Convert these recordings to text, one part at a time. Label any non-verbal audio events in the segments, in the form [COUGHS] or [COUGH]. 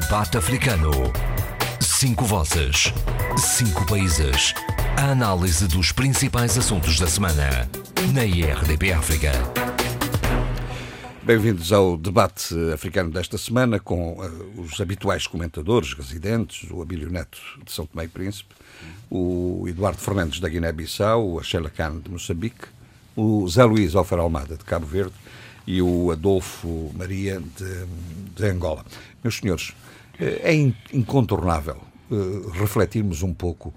Debate Africano. Cinco vozes. Cinco países. A análise dos principais assuntos da semana. Na IRDP África. Bem-vindos ao debate africano desta semana com uh, os habituais comentadores residentes, o Abílio Neto de São Tomé e Príncipe, o Eduardo Fernandes da Guiné-Bissau, a Sheila Khan de Moçambique, o Zé Luís Alfer Almada de Cabo Verde e o Adolfo Maria de, de Angola. Meus senhores, é incontornável uh, refletirmos um pouco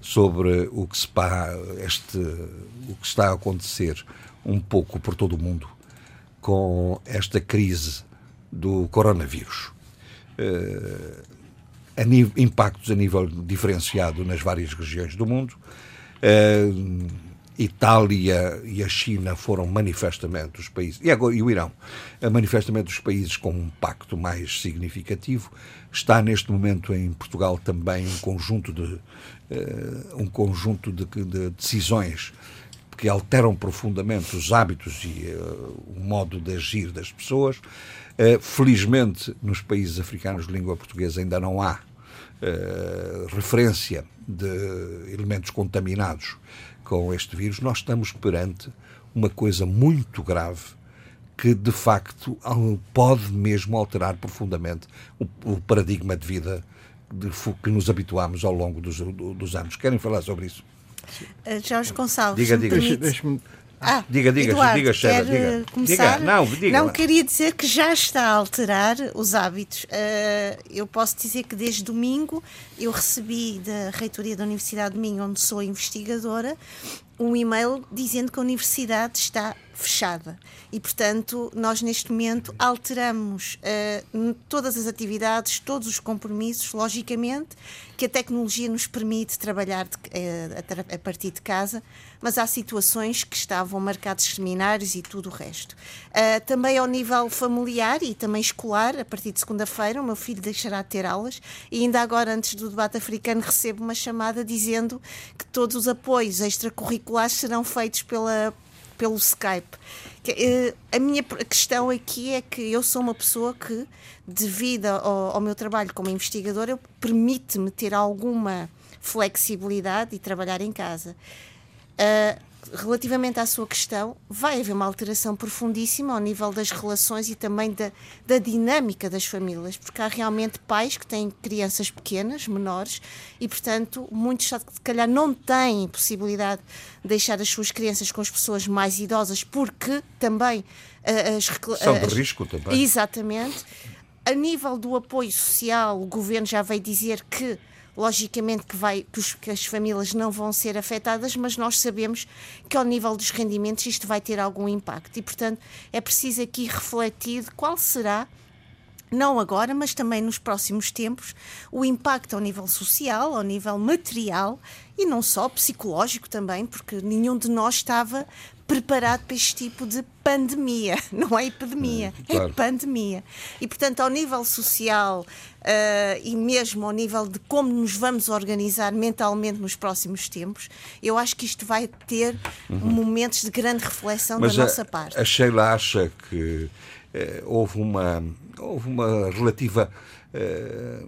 sobre o que, pá, este, o que está a acontecer um pouco por todo o mundo com esta crise do coronavírus. Uh, a impactos a nível diferenciado nas várias regiões do mundo. Uh, Itália e a China foram manifestamente os países, e, agora, e o Irão, manifestamente os países com um impacto mais significativo. Está neste momento em Portugal também um conjunto de, uh, um conjunto de, de, decisões que alteram profundamente os hábitos e uh, o modo de agir das pessoas. Uh, felizmente, nos países africanos de língua portuguesa ainda não há referência de elementos contaminados com este vírus, nós estamos perante uma coisa muito grave que, de facto, pode mesmo alterar profundamente o, o paradigma de vida de, que nos habituámos ao longo dos, dos anos. Querem falar sobre isso? Uh, Jorge Gonçalves, diga, diga. Deixa-me ah, diga, diga, Eduardo, diga, Xera, diga. Começar? Diga, não, diga. Não, queria dizer que já está a alterar os hábitos. Uh, eu posso dizer que desde domingo eu recebi da reitoria da Universidade de Minho, onde sou investigadora, um e-mail dizendo que a universidade está fechada. E, portanto, nós neste momento alteramos uh, todas as atividades, todos os compromissos, logicamente, que a tecnologia nos permite trabalhar de, uh, a, partir de casa, mas há situações que estavam marcados seminários e tudo o resto. Uh, também ao nível familiar e também escolar, a partir de segunda-feira, o meu filho deixará de ter aulas e ainda agora, antes do debate africano, recebo uma chamada dizendo que todos os apoios extracurriculares serão feitos pela pelo Skype. Eh, a minha questão aqui é que eu sou uma pessoa que, devido ao, ao meu trabalho como investigadora, permite-me ter alguma flexibilidade e trabalhar em casa. Uh, relativamente à sua questão, vai haver uma alteração profundíssima ao nível das relações e também da, da dinâmica das famílias, porque há realmente pais que têm crianças pequenas, menores, e portanto muitos se calhar não têm possibilidade de deixar as suas crianças com as pessoas mais idosas, porque também uh, as, são de risco também. Exatamente. A nível do apoio social, o governo já veio dizer que logicamente que, vai, que, os, que, as famílias não vão ser afetadas, mas nós sabemos que ao nível dos rendimentos isto vai ter algum impacto. E, portanto, é preciso aqui refletir qual será não agora, mas também nos próximos tempos, o impacto ao nível social, ao nível material e não só psicológico também, porque nenhum de nós estava preparado para este tipo de pandemia, [LAUGHS] não é epidemia, é, claro. é pandemia. E, portanto, ao nível social uh, e mesmo ao nível de como nos vamos organizar mentalmente nos próximos tempos, eu acho que isto vai ter uhum. momentos de grande reflexão Mas da a, nossa parte. A Sheila acha que eh, houve, uma, houve uma relativa eh,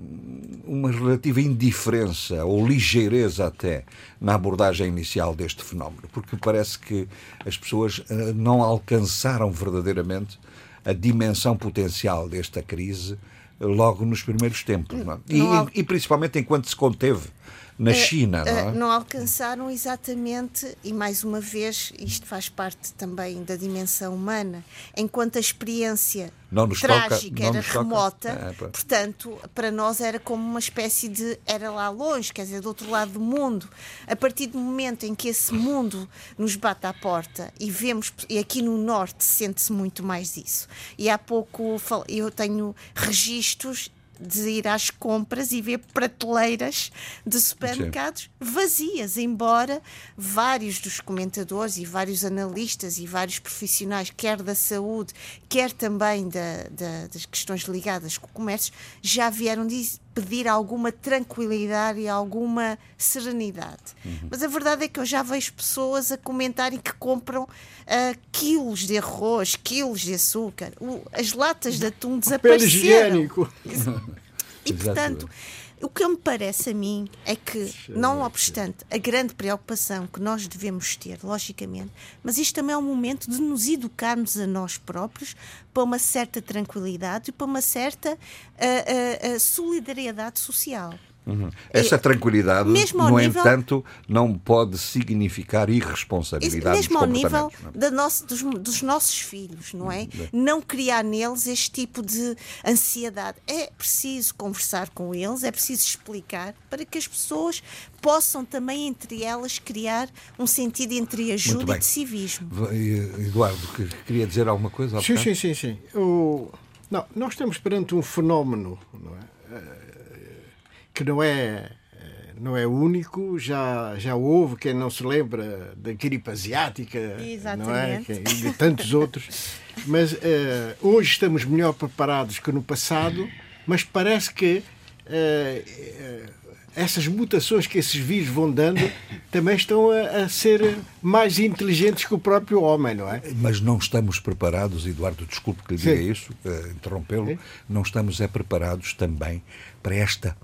uma relativa indiferença ou ligeireza até na abordagem inicial deste fenómeno, porque parece que as pessoas eh, não alcançaram verdadeiramente a dimensão potencial desta crise logo nos primeiros tempos. Não? É? E, não... e, principalmente enquanto se conteve na uh, China, não é? Uh, não alcançaram exatamente, e mais uma vez, isto faz parte também da dimensão humana, enquanto a experiência trágica toca, era remota, é, portanto, para nós era como uma espécie de. era lá longe, quer dizer, do outro lado do mundo. A partir do momento em que esse mundo nos bate à porta e vemos, e aqui no Norte sente-se muito mais isso. E há pouco eu tenho registros de ir às compras e ver prateleiras de supermercados vazias, embora vários dos comentadores e vários analistas e vários profissionais, quer da saúde, quer também da, da, das questões ligadas com o comércio, já vieram pedir alguma tranquilidade e alguma serenidade. Uhum. Mas a verdade é que eu já vejo pessoas a comentarem que compram uh, quilos de arroz, quilos de açúcar, o, as latas de atum desapareceram. higiênico. [LAUGHS] E, portanto, o que me parece a mim é que, não obstante a grande preocupação que nós devemos ter, logicamente, mas isto também é um momento de nos educarmos a nós próprios para uma certa tranquilidade e para uma certa uh, uh, solidariedade social. Uhum. Essa tranquilidade, no nível, entanto, não pode significar irresponsabilidade. Mesmo ao nível é? nosso, dos, dos, nossos filhos, não é? Uhum. Não criar neles este tipo de ansiedade. É preciso conversar com eles, é preciso explicar para que as pessoas possam também entre elas criar um sentido entre ajuda e de civismo. Eduardo, queria dizer alguma coisa? Sim, sim, sim, sim. O... Não, nós estamos perante um fenómeno, não é? Que não é não é único, já, já houve quem não se lembra da gripe asiática não é? e de tantos outros. Mas uh, hoje estamos melhor preparados que no passado, mas parece que uh, essas mutações que esses vírus vão dando também estão a, a, ser mais inteligentes que o próprio homem, não é? Mas não estamos preparados, Eduardo, desculpe que lhe diga Sim. isso, uh, interrompê-lo, não estamos é preparados também para esta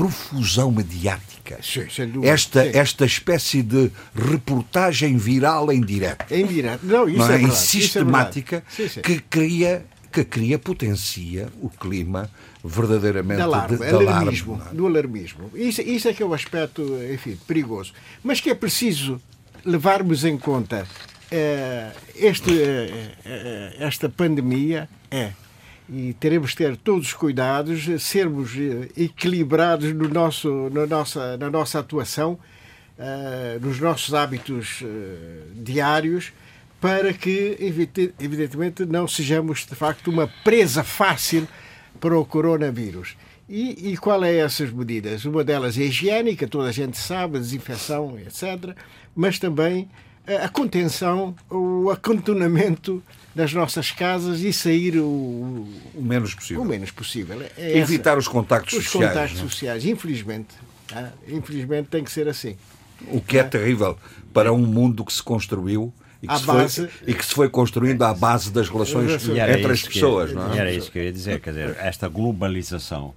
profusão mediática. Sim, esta, esta espécie de reportagem viral em direto. Em direto. Não, isso não é, é Em sistemática é sim, que cria que cria, potencia o clima verdadeiramente alarme, de, de alarmismo, alarme. do alarmismo. Isso, isso é que é o aspecto, enfim, perigoso. Mas que é preciso levarmos em conta eh, este, eh, eh, esta pandemia é e teremos de ter todos os cuidados, sermos eh, equilibrados no nosso, na, nossa, na nossa atuação, uh, nos nossos hábitos uh, diários, para que, evidentemente, não sejamos de facto uma presa fácil para o coronavírus. E, e qual é essas medidas? Uma delas é higiênica, toda a gente sabe, a desinfecção, etc., mas também a contenção, o acantonamento das nossas casas e sair o, o menos possível. O menos possível. É Evitar essa, os contactos os sociais. Os contactos não? sociais, infelizmente. Tá? Infelizmente tem que ser assim. O que é, é terrível para um mundo que se construiu e que, se, base... foi, e que se foi construindo à base das relações entre as pessoas. Que, não é? Era isso que eu ia dizer, quer dizer, esta globalização,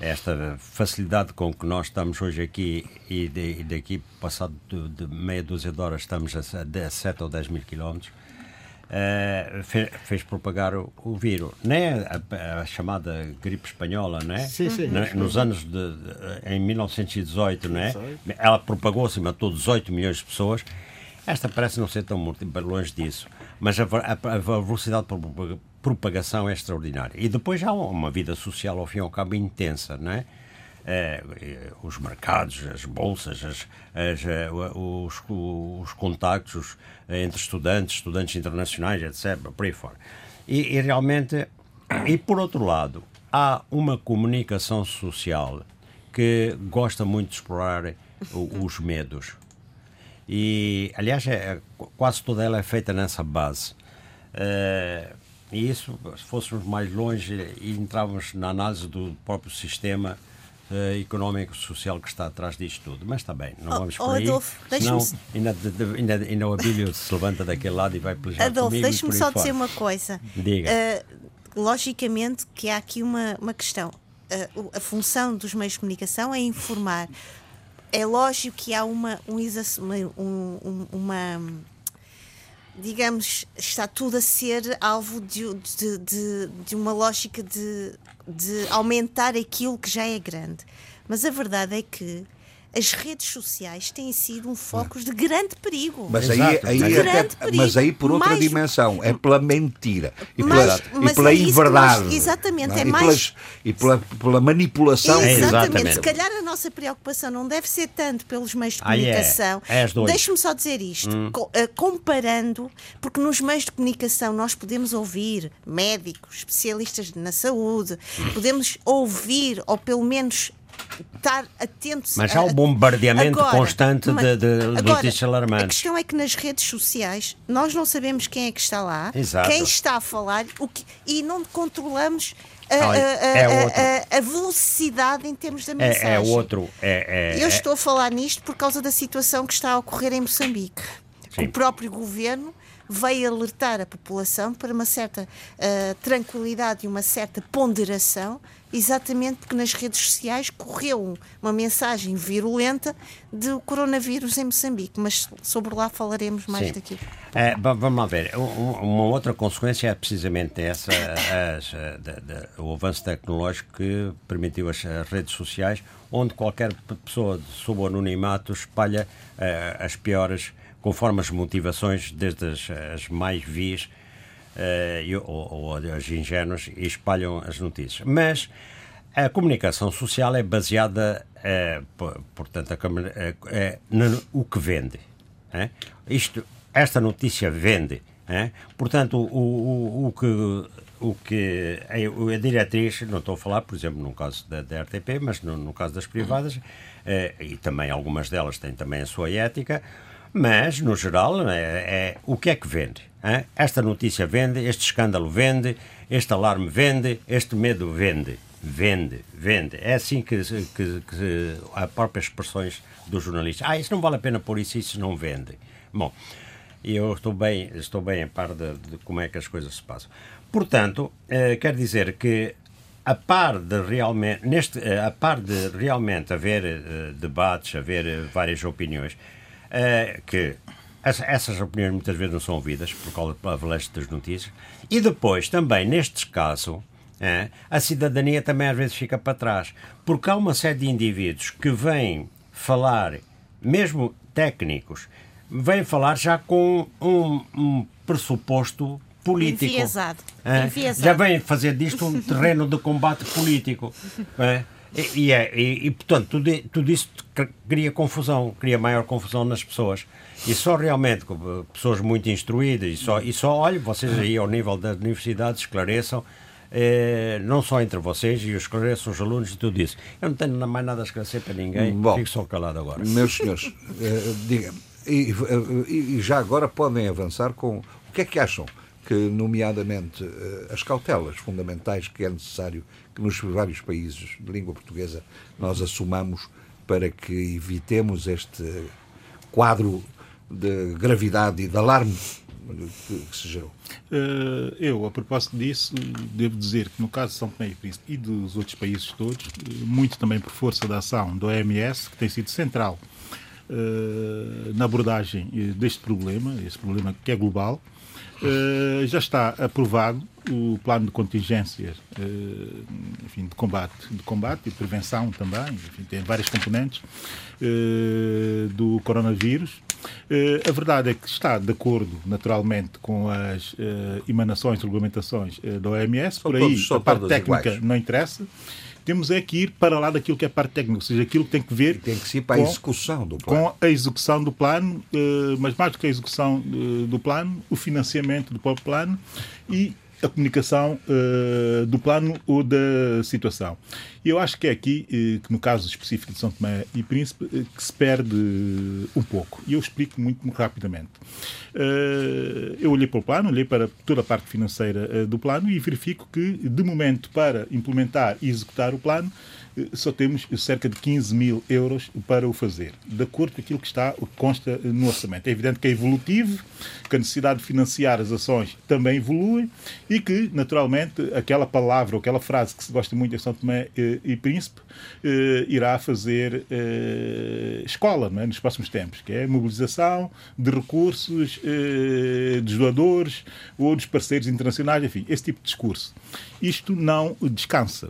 esta facilidade com que nós estamos hoje aqui e, de, e daqui, passado de, de, meia dúzia de horas, estamos a, a 7 ou 10 mil quilómetros, Uh, fez, fez, propagar o, o vírus. Nem a, a, a, chamada gripe espanhola, não é? Sim, sim. Nos anos de, de, em 1918, não é? Ela propagou-se, matou 18 milhões de pessoas. Esta parece não ser tão longe disso, mas a, a, velocidade de propagação é extraordinária. E depois há uma vida social, ao fim e ao cabo, intensa, não é? É, os mercados, as bolsas, as, as, eh, os, os contactos entre estudantes, estudantes internacionais, etc., por aí fora. E, e realmente, e por outro lado, há uma comunicação social que gosta muito de explorar os medos. E, aliás, é, quase toda ela é feita nessa base. É, e isso, se fôssemos mais longe e entrávamos na análise do próprio sistema uh, económico social que está atrás disto tudo. Mas está bem, não oh, vamos por aí. Adolfo, senão ainda, ainda, ainda o Abílio se levanta daquele lado e vai pelejar Adolfo, deixe-me só dizer uma coisa. Diga. Uh, logicamente que há aqui uma, uma questão. Uh, a função dos meios de comunicação é informar. É lógico que há uma, um, um, uma digamos, está tudo a ser alvo de, de, de, de uma lógica de, de aumentar aquilo que já é grande. Mas a verdade é que as redes sociais têm sido um foco de grande perigo. Mas aí, aí até, perigo. mas aí por outra mais, dimensão, é pela mentira e mais, pela, e pela é inverdade. Nós, exatamente, é, é mais. Pelas, e pela, pela manipulação. É, exatamente. Se calhar a nossa preocupação não deve ser tanto pelos meios de comunicação. Ah, é. é Deixe-me só dizer isto. Hum. Eh, comparando, porque nos meios de comunicação nós podemos ouvir médicos, especialistas na saúde, podemos ouvir, ou pelo menos estar atentos. Mas há o bombardeamento agora, constante de, de agora, notícias alarmantes. A questão é que nas redes sociais nós não sabemos quem é que está lá, Exato. quem está a falar o que, e não controlamos a, a, é a, a, velocidade em termos da mensagem. É, é outro. É, Eu estou a falar nisto por causa da situação que está a ocorrer em Moçambique. Sim. O próprio governo veio alertar a população para uma certa uh, tranquilidade e uma certa ponderação exatamente porque nas redes sociais correu uma mensagem virulenta do coronavírus em Moçambique, mas sobre lá falaremos mais Sim. daqui. É, vamos lá ver. Uma outra consequência é precisamente essa, as, de, o avanço tecnológico que permitiu as, redes sociais, onde qualquer pessoa sob anonimato espalha uh, as piores, conforme as motivações, desde as, as mais vis uh, ou, ou as ingênuas e espalham as notícias. Mas a comunicação social é baseada, uh, portanto, a, no que vende. Isto, esta notícia vende. Portanto, o, o, o que o que a, a, diretriz, não estou a falar, por exemplo, no caso da, da RTP, mas no, no, caso das privadas, eh, e também algumas delas têm também a sua ética, mas, no geral, é, é o que é que vende? Hein? Esta notícia vende, este escândalo vende, este alarme vende, este medo vende. Vende, vende. É assim que, que, que próprias expressões dos jornalistas. Ah, isso não vale a pena pôr isso, isso não vende. Bom, eu estou bem, estou bem a par de, de como é que as coisas se passam. Portanto, eh, dizer que a par de realmente, neste, eh, a par de realmente haver eh, debates, haver eh, várias opiniões, uh, que essas opiniões muitas vezes não são ouvidas por causa da avalanche das notícias. E depois, também, neste caso, uh, a cidadania também às vezes fica para trás. Porque há uma série de indivíduos que vêm falar, mesmo técnicos, vêm falar já com um, um pressuposto político. Enfiesado. Enfiesado. Já vêm fazer disto um terreno de combate político. [LAUGHS] É? E, e, é, e, e, portanto, tudo, tudo isso cria confusão, cria maior confusão nas pessoas. E só realmente pessoas muito instruídas, e só, e só olha, vocês aí ao nível das universidades esclareçam, eh, não só entre vocês, e esclareçam os alunos e tudo isso. Eu não tenho mais nada a esclarecer para ninguém, Bom, fico só calado agora. Meus senhores, [LAUGHS] eh, diga e, e já agora podem avançar com o que é que acham que, nomeadamente, eh, as cautelas fundamentais que é necessário que nos vários países de língua portuguesa nós assumamos para que evitemos este quadro de gravidade e de alarme que, se gerou? Eh, eu, a propósito disso, devo dizer que no caso de São Tomé e Príncipe e dos outros países todos, eh, muito também por força da ação do OMS, que tem sido central na abordagem deste problema, este problema que é global, já está aprovado o plano de contingências uh, enfim, de combate, de combate e prevenção também, enfim, tem várias componentes uh, do coronavírus. a verdade é que está de acordo, naturalmente, com as emanações, regulamentações da OMS, por aí a parte técnica não interessa temos é que ir para lá daquilo que é parte técnica, ou seja, aquilo que tem que ver. E tem que ser para com, a execução do plano. Com a execução do plano, eh, mas mais do que a execução eh, do plano, o financiamento do próprio plano e a comunicação uh, do plano ou da situação. Eu acho que é aqui, uh, que no caso específico de São Tomé e Príncipe, uh, que se perde um pouco. E eu explico muito rapidamente. eu olhei para o plano, olhei para toda a parte financeira do plano e verifico que, de momento, para implementar e executar o plano, só temos cerca de 15 mil euros para o fazer, de acordo com aquilo que está, consta no orçamento. É evidente que é evolutivo, que a necessidade de financiar as ações também evolui e que, naturalmente, aquela palavra ou aquela frase que se gosta muito em São Tomé e Príncipe eh, irá fazer eh, escola é? nos próximos tempos, que é mobilização de recursos eh, dos doadores ou dos parceiros internacionais, enfim, esse tipo de discurso. Isto não descansa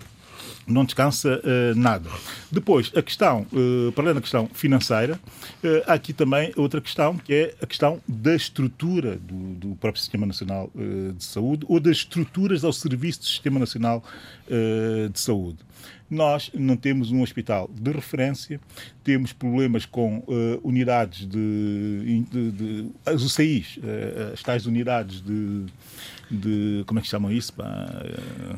não descansa uh, nada. Depois, a questão, uh, para além da questão financeira, uh, há aqui também outra questão, que é a questão da estrutura do, do próprio Sistema Nacional de Saúde ou das estruturas ao serviço do Sistema Nacional de Saúde nós não temos um hospital de referência, temos problemas com uh, unidades de, de, de, as UCIs, uh, as tais unidades de, de como é que chamam isso? Pá?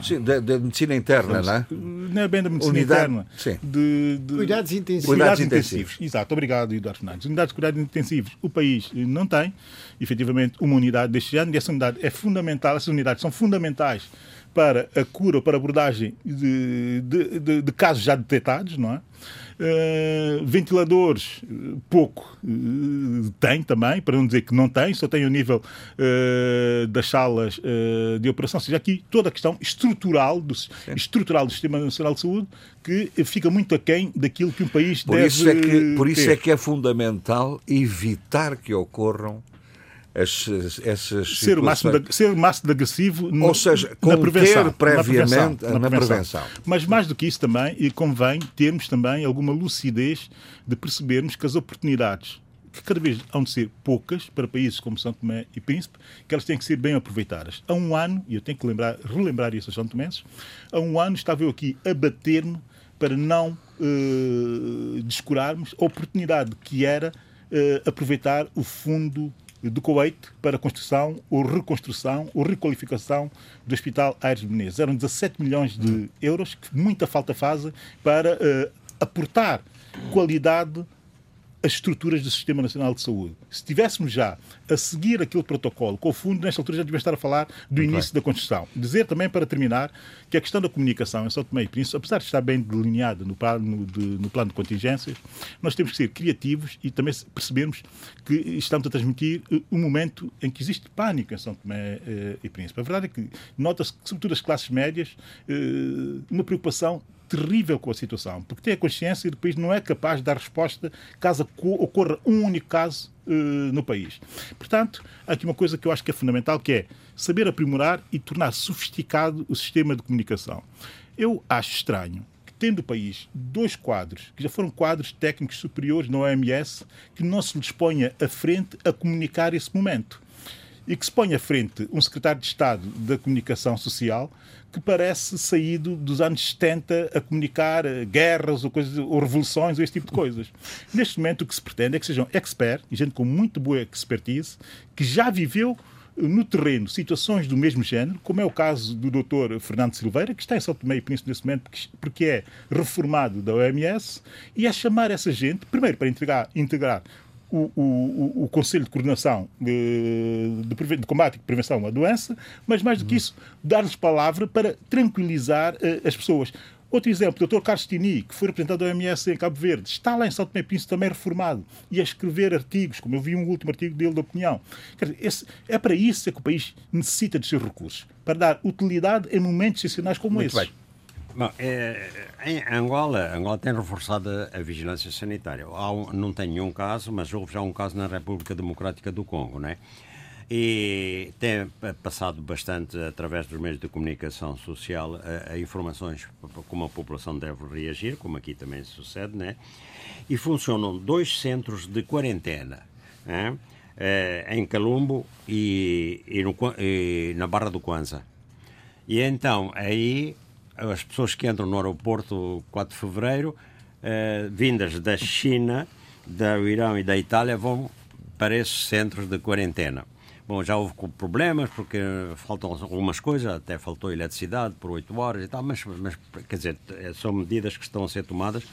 Sim, de, de, medicina interna, não é? Não é bem da medicina Unidade, interna. Sim. De, de cuidados intensivos. Cuidados intensivos. Exato, obrigado, Eduardo Fernandes. Unidades de cuidados intensivos, o país não tem, efetivamente, uma unidade deste ano, e essa unidade é fundamental, essas unidades são fundamentais para a cura ou para a abordagem de, de, de, de casos já detectados, não é? Uh, ventiladores, pouco uh, tem também, para não dizer que não tem, só tem o nível uh, das salas de operação, ou seja, aqui toda a questão estrutural do, estrutural do Sistema Nacional de Saúde que fica muito aquém daquilo que um país por deve isso é que Por isso ter. é que é fundamental evitar que ocorram essas, essas ser, o máximo de, ser o máximo de agressivo no, Ou seja, na prevenção, previamente na prevenção, na prevenção. Mas mais do que isso também, e convém termos também alguma lucidez de percebermos que as oportunidades que cada vez hão de ser poucas para países como São Tomé e Príncipe, que elas têm que ser bem aproveitadas. Há um ano, e eu tenho que lembrar, relembrar isso aos São Tomenses, há um ano estava eu aqui a bater-me para não uh, descurarmos a oportunidade que era uh, aproveitar o fundo do Kuwait para construção ou reconstrução ou requalificação do Hospital Aires Menezes. Eram 17 milhões de euros que muita falta fazem para uh, aportar qualidade as estruturas do Sistema Nacional de Saúde. Se tivéssemos já a seguir aquele protocolo com o fundo, nesta altura já devíamos estar a falar do Muito início bem. da construção. Dizer também, para terminar, que a questão da comunicação em São Tomé e Príncipe, apesar de estar bem delineada no plano de, no plano de contingências, nós temos que ser criativos e também percebermos que estamos a transmitir eh, um momento em que existe pânico em São Tomé eh, e Príncipe. A verdade é que nota-se que, sobretudo as classes médias, eh, uma preocupação terrível com a situação, porque tem a consciência de que o país não é capaz de dar resposta caso ocorra um único caso uh, no país. Portanto, há aqui uma coisa que eu acho que é fundamental, que é saber aprimorar e tornar sofisticado o sistema de comunicação. Eu acho estranho que, tendo o país dois quadros, que já foram quadros técnicos superiores na OMS, que não se lhes ponha à frente a comunicar esse momento e que se põe à frente um secretário de Estado da Comunicação Social que parece saído dos anos 70 a comunicar eh, guerras ou, coisas, ou revoluções ou esse tipo de coisas. Neste momento, o que se pretende é que sejam experts, e gente com muito boa expertise, que já viveu eh, no terreno situações do mesmo género, como é o caso do Dr. Fernando Silveira, que está em São Tomé e Príncipe nesse momento porque é reformado da OMS, e é chamar essa gente, primeiro para integrar, integrar o, o, o, Conselho de Coordenação de, de, de, Combate e Prevenção à Doença, mas mais do que isso, dar-lhes palavra para tranquilizar uh, as pessoas. Outro exemplo, o Dr. Carlos Tini, que foi representante da OMS em Cabo Verde, está lá em São Tomé Príncipe também reformado e a escrever artigos, como eu vi um último artigo dele de opinião. Dizer, esse, é para isso que o país necessita de seus recursos, para dar utilidade em momentos excepcionais como Muito esses. Bom, é, em Angola, Angola tem reforçado a vigilância sanitária. Um, não tem nenhum caso, mas houve já um caso na República Democrática do Congo, né? E tem passado bastante através dos meios de comunicação social a, a informações como a população deve reagir, como aqui também sucede, né? E funcionam dois centros de quarentena, né? é, em Calumbo e, e, no, e na Barra do Kwanza. E então aí as pessoas que entram no aeroporto 4 de fevereiro, eh, vindas da China, do Irão e da Itália, vão para esses centros de quarentena. Bom, já houve problemas porque faltam algumas coisas, até faltou eletricidade por 8 horas e tal, mas, mas quer dizer, eh, são medidas que estão a ser tomadas.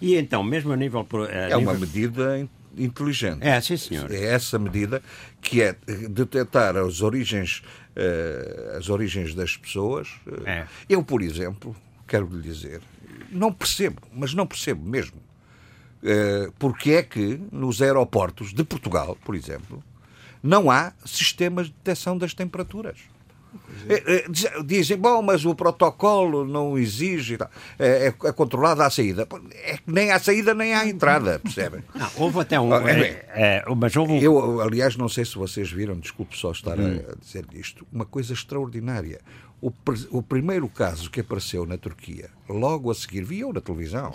E então, mesmo a nível. A é nível... uma medida inteligente. É, sim, senhor. É essa medida que é detectar as origens uh, as origens das pessoas. Uh, é. Eu, por exemplo, quero lhe dizer, não percebo, mas não percebo mesmo. Uh, porque é que nos aeroportos de Portugal, por exemplo, não há sistemas de detecção das temperaturas? É, é, dizem, bom, mas o protocolo não exige, é, é, é controlada a saída. É que nem à saída nem à entrada, percebem? Não, houve até um. É, mas houve um... Eu, aliás, não sei se vocês viram, desculpe só estar hum. a dizer isto, uma coisa extraordinária. O, o primeiro caso que apareceu na Turquia, logo a seguir, viu na televisão,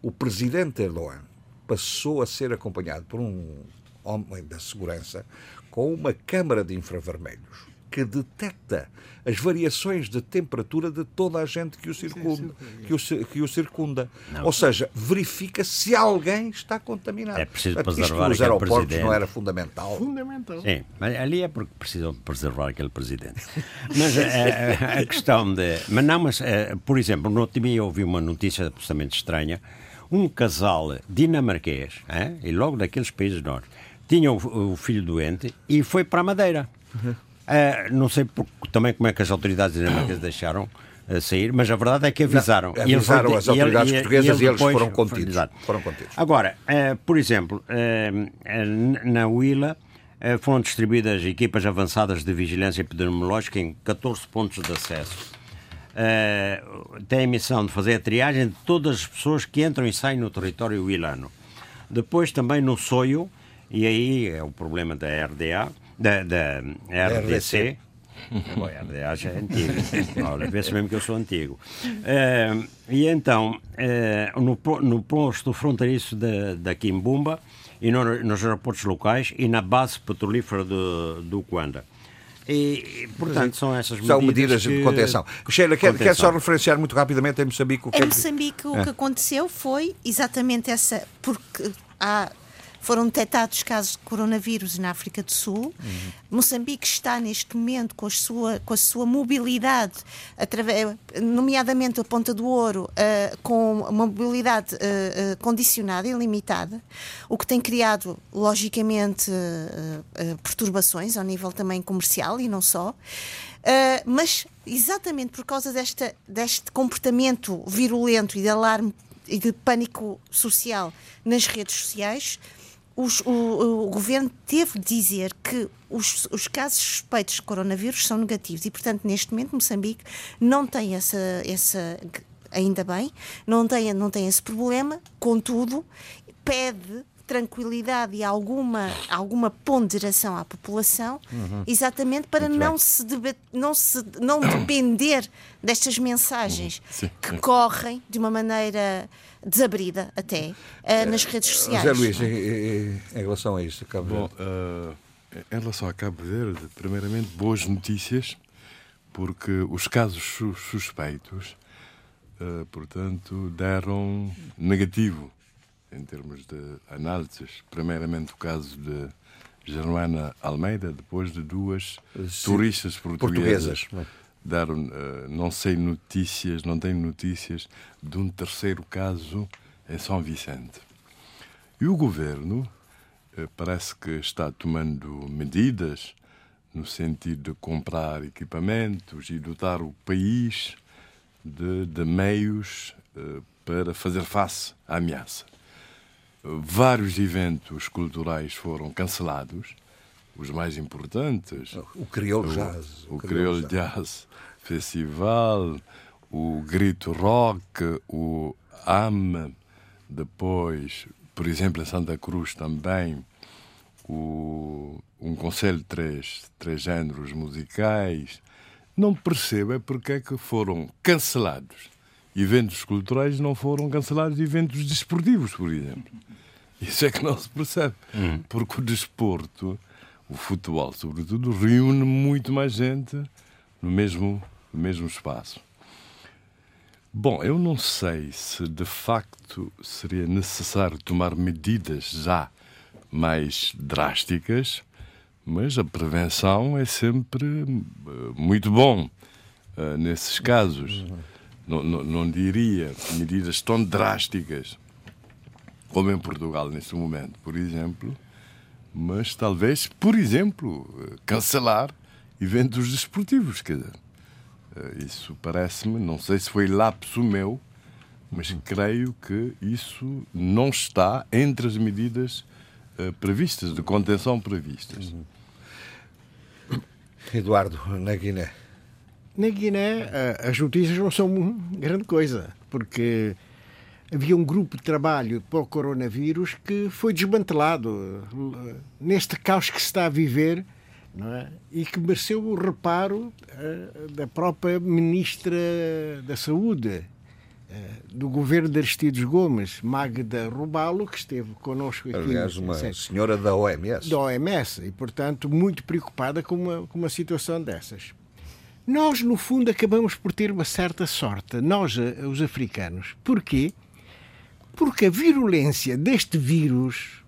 o presidente Erdogan passou a ser acompanhado por um homem da segurança com uma câmara de infravermelhos que detecta as variações de temperatura de toda a gente que o circunda. Que o, que o circunda. Ou seja, verifica se alguém está contaminado. É preciso preservar aquele aeroportos presidente. não era fundamental. Fundamental. Sim, mas ali é porque precisam preservar aquele presidente. Mas a, eh, a, a questão de... Mas não, mas, eh, por exemplo, no outro dia eu ouvi uma notícia absolutamente estranha. Um casal dinamarquês, hein, e logo daqueles países norte, tinha o, o filho doente e foi para a Madeira. Uhum. Uh, não sei por, também como é que as autoridades dinamarquesas [COUGHS] deixaram a sair, mas a verdade é que avisaram. Não, avisaram as autoridades ele, portuguesas e, e eles foram contidos. Foram contidos. Agora, uh, por exemplo, uh, na uh, foram distribuídas equipas avançadas de vigilância epidemiológica em 14 pontos de acesso. tem a missão de fazer a triagem de todas as pessoas que entram e saem no território wilano. Depois também no Soio, e aí é o problema da RDA, da, da RDC, Bom, a RDA já é antigo. Olha, vê-se mesmo que eu sou antigo. Uh, e então, uh, no, no posto fronteiriço da, da Quimbumba e no, nos aeroportos locais e na base petrolífera do, do Cuanda. E, portanto, são essas medidas. São medidas que... de contenção. Sheila, quer, quer, só referenciar muito rapidamente em Moçambique o que Em é Moçambique, o que aconteceu foi exatamente essa. Porque há foram detectados casos de coronavírus na África do Sul. Uhum. Moçambique está neste momento com a sua, com a sua mobilidade, através, nomeadamente a Ponta do Ouro, uh, com uma mobilidade uh, uh, condicionada e limitada, o que tem criado, logicamente, perturbações ao nível também comercial e não só. mas exatamente por causa desta, deste comportamento virulento e de alarme e de pânico social nas redes sociais, os, o, o, governo teve de dizer que os, os, casos suspeitos de coronavírus são negativos e, portanto, neste momento, Moçambique não tem essa, essa ainda bem, não tem, não tem esse problema, contudo, pede tranquilidade e alguma, alguma ponderação à população, uhum. exatamente para não se, não se não depender destas mensagens uhum. que correm de uma maneira desabrida até uh, nas redes sociais. José Luís, em, em, relação a isso, Cabo Verde? Bom, uh, em relação a Cabo Verde, primeiramente, boas notícias, porque os casos suspeitos, uh, portanto, deram negativo em termos de análises. Primeiramente, o caso de Germana Almeida, depois de duas Sim. turistas portuguesas. portuguesas dar, uh, não sei notícias, não tenho notícias de um terceiro caso em São Vicente. E o governo uh, parece que está tomando medidas no sentido de comprar equipamentos e dotar o país de, de meios uh, para fazer face à ameaça. Vários eventos culturais foram cancelados os mais importantes. O Crioulo Jazz. O, o Crioulo Jazz Festival, o Grito Rock, o AM, depois, por exemplo, em Santa Cruz também, o, um conselho de três, três géneros musicais. Não percebo é porque é que foram cancelados eventos culturais não foram cancelados eventos desportivos, por exemplo. Isso é que não se percebe. Hum. Porque o desporto, o futebol, sobretudo, reúne muito mais gente no mesmo, no mesmo espaço. Bom, eu não sei se de facto seria necessário tomar medidas já mais drásticas, mas a prevenção é sempre eh, muito bom uh, nesses casos. Não, não, não diria medidas tão drásticas como em Portugal neste momento, por exemplo, mas talvez, por exemplo, cancelar eventos desportivos. Quer dizer, eh, isso parece-me, não sei se foi lapso meu, mas creio que isso não está entre as medidas uh, previstas, de contenção previstas. Uhum. Eduardo, na Guiné. Na Guiné, uh, as notícias não são grande coisa, porque havia um grupo de trabalho para o coronavírus que foi desmantelado. Neste caos que se está a viver, é? e que mereceu o reparo uh, da própria Ministra da Saúde uh, do governo de Aristides Gomes, Magda Rubalo, que esteve connosco aqui. Aliás, uma senhora da OMS. Da OMS, e portanto muito preocupada com uma, com uma situação dessas. Nós, no fundo, acabamos por ter uma certa sorte, nós, eh, os africanos. Porquê? Porque a virulência deste vírus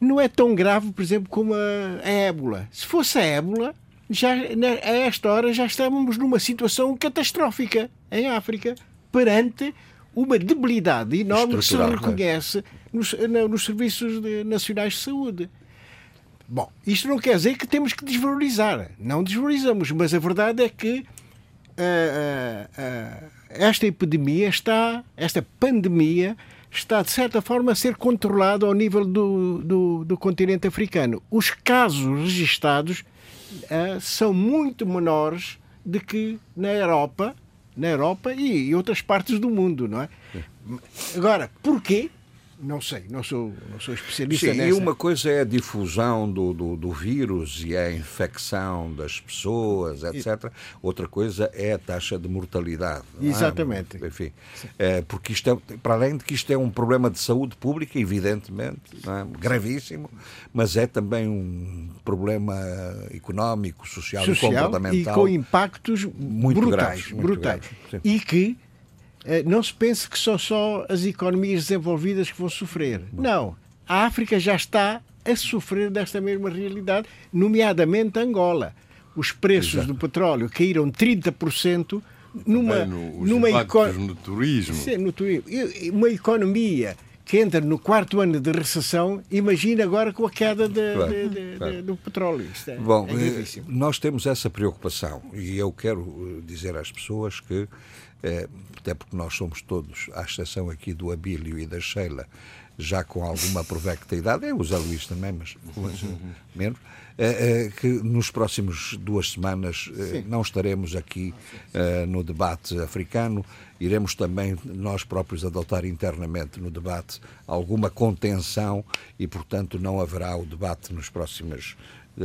não é tão grave, por exemplo, como a, a ébola. Se fosse a ébola, já, a esta hora já estávamos numa situação catastrófica em África, perante uma debilidade enorme que se é? reconhece nos, nos serviços de, nacionais de saúde. Bom, isto não quer dizer que temos que desvalorizar. Não desvalorizamos, mas a verdade é que esta epidemia está, esta pandemia está, de certa forma, a ser controlada ao nível do, do, do continente africano. Os casos registados uh, são muito menores do que na Europa, na Europa e, e outras partes do mundo, não é? Agora, porquê? Não sei, não sou, não sou especialista Sim, nessa. E uma coisa é a difusão do, do, do, vírus e a infecção das pessoas, etc. Outra coisa é a taxa de mortalidade. É? Exatamente. É? Enfim, é, porque isto é, para além de que isto é um problema de saúde pública, evidentemente, é? gravíssimo, mas é também um problema económico, social, social e comportamental. E com impactos muito brutais. Graves, brutais. Graves, e que não se pense que são só as economias desenvolvidas que vão sofrer. Não. A África já está a sofrer desta mesma realidade, nomeadamente Angola. Os preços Exato. do petróleo caíram 30% numa, no, numa no turismo. Sim, no turismo. Uma economia que entra no quarto ano de recessão, imagina agora com a queda de, claro, de, de, claro. do petróleo. Isto é, Bom, é nós temos essa preocupação e eu quero dizer às pessoas que até porque nós somos todos, à exceção aqui do Abílio e da Sheila, já com alguma provecta idade, é o Zé Luís também, mas, mas menos, é, é, que nos próximos duas semanas é, não estaremos aqui é, no debate africano, iremos também nós próprios adotar internamente no debate alguma contenção e, portanto, não haverá o debate nos próximas é,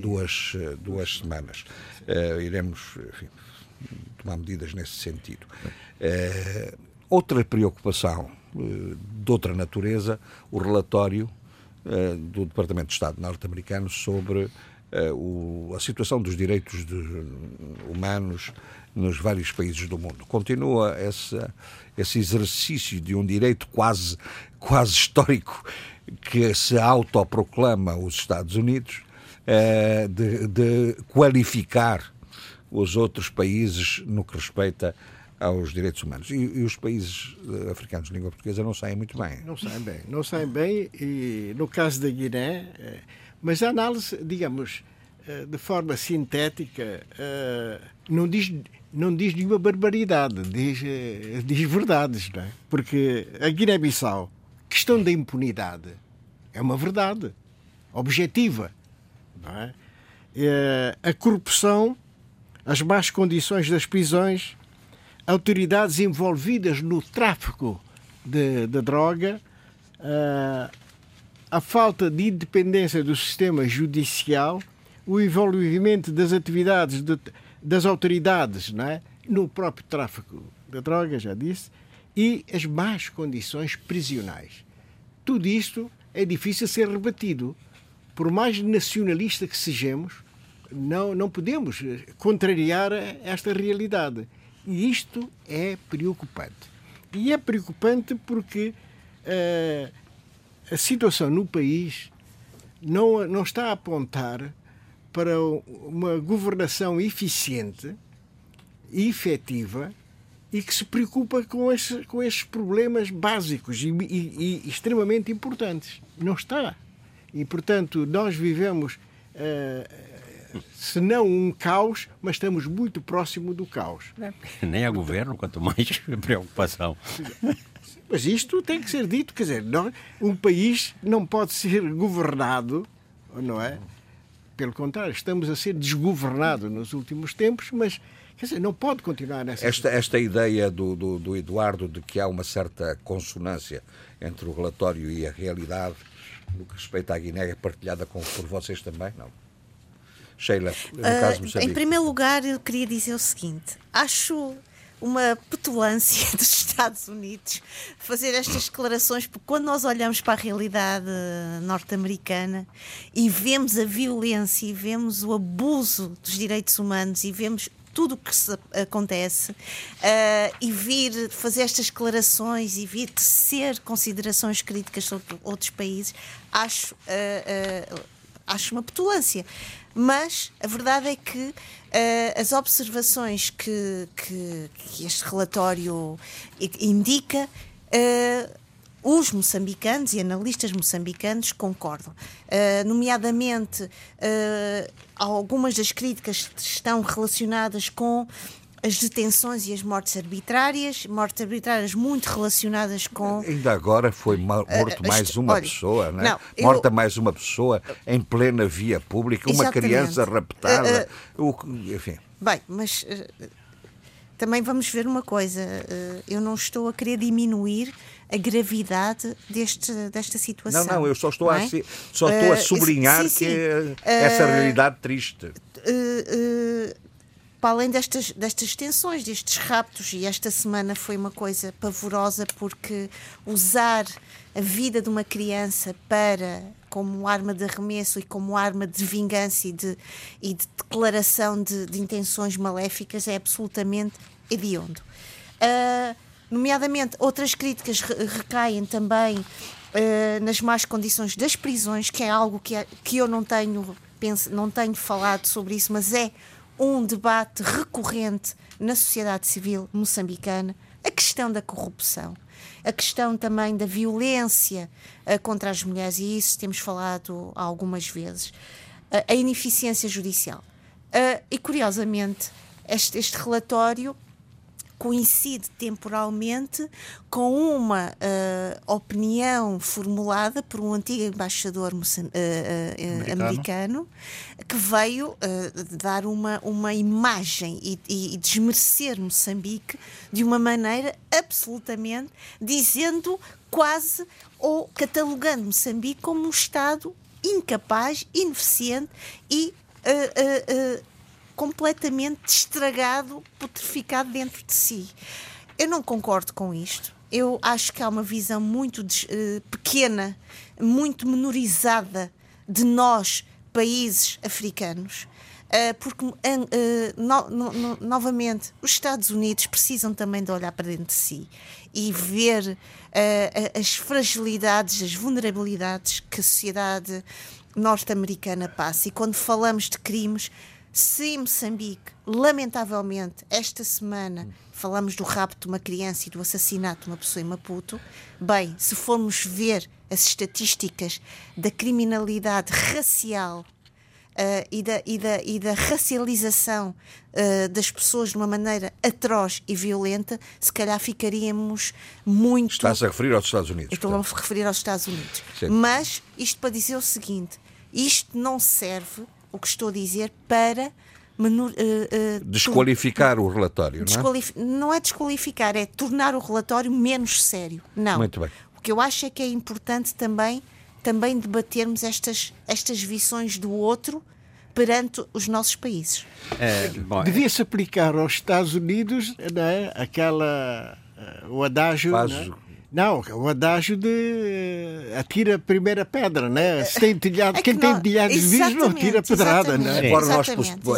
duas, duas semanas. iremos, enfim, tomar medidas nesse sentido. É, outra preocupação eh, de outra natureza, o relatório eh, do Departamento de Estado norte-americano sobre o, a situação dos direitos de, humanos nos vários países do mundo. Continua essa, esse exercício de um direito quase, quase histórico que se autoproclama os Estados Unidos de, de qualificar os outros países no que respeita aos direitos humanos. E, e, os países eh, africanos de língua portuguesa não saem muito bem. Não saem bem. Não saem bem, e no caso da Guiné, eh, mas a análise, digamos, eh, de forma sintética, não diz, não diz nenhuma barbaridade, diz, diz verdades, não é? Porque a Guiné-Bissau, questão da impunidade, é uma verdade objetiva, não é? A corrupção as más condições das prisões, autoridades envolvidas no tráfico de, de droga, uh, a falta de independência do sistema judicial, o envolvimento das atividades de, das autoridades não é? no próprio tráfico de droga, já disse, e as más condições prisionais. Tudo isto é difícil ser rebatido. Por mais nacionalista que sejamos, não, não podemos contrariar esta realidade. E isto é preocupante. E é preocupante porque uh, a situação no país não, não está a apontar para uma governação eficiente e efetiva e que se preocupa com esses, com esses problemas básicos e, e, e extremamente importantes. Não está. E, portanto, nós vivemos uh, se não um caos, mas estamos muito próximo do caos. [LAUGHS] Nem a governo, quanto mais [LAUGHS] preocupação. Mas isto tem que ser dito, quer dizer, não, um país não pode ser governado, não é? Pelo contrário, estamos a ser desgovernados nos últimos tempos, mas quer dizer, não pode continuar nessa esta, esta ideia do, do, do Eduardo de que há uma certa consonância entre o relatório e a realidade no que respeita à Guiné é partilhada com, por vocês também, não? Sheila, no uh, caso Em primeiro lugar, eu queria dizer o seguinte: acho uma petulância [LAUGHS] dos Estados Unidos fazer estas declarações, porque quando nós olhamos para a realidade norte-americana e vemos a violência e vemos o abuso dos direitos humanos e vemos tudo o que se acontece uh, e vir fazer estas declarações e vir tecer considerações críticas sobre outros países, acho, uh, uh, acho uma petulância. Mas a verdade é que uh, as observações que, que, que, este relatório indica. Uh, os moçambicanos e analistas moçambicanos concordam. Uh, nomeadamente, uh, algumas das críticas estão relacionadas com as detenções e as mortes arbitrárias, mortes arbitrárias muito relacionadas com. Ainda agora foi morto uh, mais uma olha, pessoa, né? não, Morta eu... mais uma pessoa em plena via pública, uma Exatamente. criança raptada, uh, uh, enfim. Bem, mas também vamos ver uma coisa. eu não estou a querer diminuir a gravidade deste, desta situação. Não, não, eu só estou, é? a, só estou a sublinhar sim, sim. que essa realidade triste para além destas, destas tensões, destes raptos, e esta semana foi uma coisa pavorosa porque usar a vida de uma criança para como arma de arremesso e como arma de vingança e de, e de declaração de, de, intenções maléficas é absolutamente hediondo. Uh, nomeadamente, outras críticas recaem também uh, nas más condições das prisões, que é algo que, é, que eu não tenho, penso, não tenho falado sobre isso, mas é um debate recorrente na sociedade civil moçambicana, a questão da corrupção, a questão também da violência uh, contra as mulheres, e isso temos falado algumas vezes, uh, a ineficiência judicial. Uh, e curiosamente, este, este relatório coincide temporalmente com uma uh, opinião formulada por um antigo embaixador uh, uh, americano. americano. que veio dar uma, uma imagem e, e, desmerecer Moçambique de uma maneira absolutamente dizendo quase ou catalogando Moçambique como um Estado incapaz, ineficiente e completamente estragado, putrificado dentro de si. Eu não concordo com isto. Eu acho que há uma visão muito uh, pequena, muito menorizada de nós, países africanos. Uh, porque, uh, no, no, no, novamente, os Estados Unidos precisam também de olhar para dentro de si e ver as fragilidades, as vulnerabilidades que a sociedade norte-americana passa. E quando falamos de crimes, se em Moçambique, lamentavelmente, esta semana falamos do rapto de uma criança e do assassinato de uma pessoa em Maputo, bem, se formos ver as estatísticas da criminalidade racial Uh, e, da, e, da, e da racialização uh, das pessoas de uma maneira atroz e violenta, se calhar ficaríamos muito. Estás a referir aos Estados Unidos. Estou a referir aos Estados Unidos. Sim. Mas isto para dizer o seguinte: isto não serve o que estou a dizer para menor, uh, uh, desqualificar o relatório, desqualif não é? Não é desqualificar, é tornar o relatório menos sério. Não. Muito bem. O que eu acho é que é importante também também debatermos estas estas visões do outro perante os nossos países. É, Devia-se aplicar aos Estados Unidos né, aquela uh, o adágio. Faz, né? Não, o adágio de atira a primeira pedra, né? Se tem telhado, é que quem não, tem telhado de vidro não tira pedrada, né? Embora nós,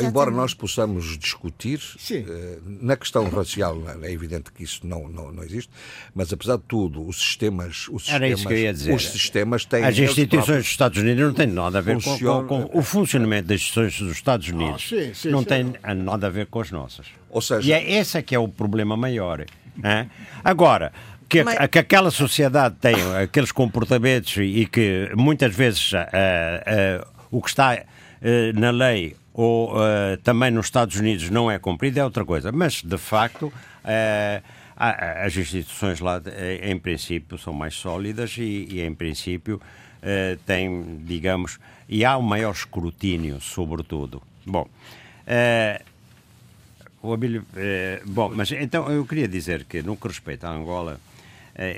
embora nós possamos discutir uh, na questão racial, é evidente que isso não, não, não existe, mas apesar de tudo, os sistemas, os Era sistemas, isso que eu ia dizer. os sistemas têm as instituições dos Estados Unidos não têm nada a ver com, com, com, o funcionamento das instituições dos Estados ah, Unidos. Ah, sim, sim, não sim. tem nada a ver com as nossas. Ou seja, e é esse é que é o problema maior. Hein? Agora, que, Mas... que aquela sociedade tem aqueles comportamentos e que muitas vezes uh, uh, o que está uh, na lei ou também nos Estados Unidos não é cumprido é outra coisa. Mas, de facto, as instituições lá, em princípio, são mais sólidas e, e em princípio, têm, digamos, e há um maior escrutínio, sobretudo. Bom, o Abílio, bom, mas então eu queria dizer que, no que respeita à Angola,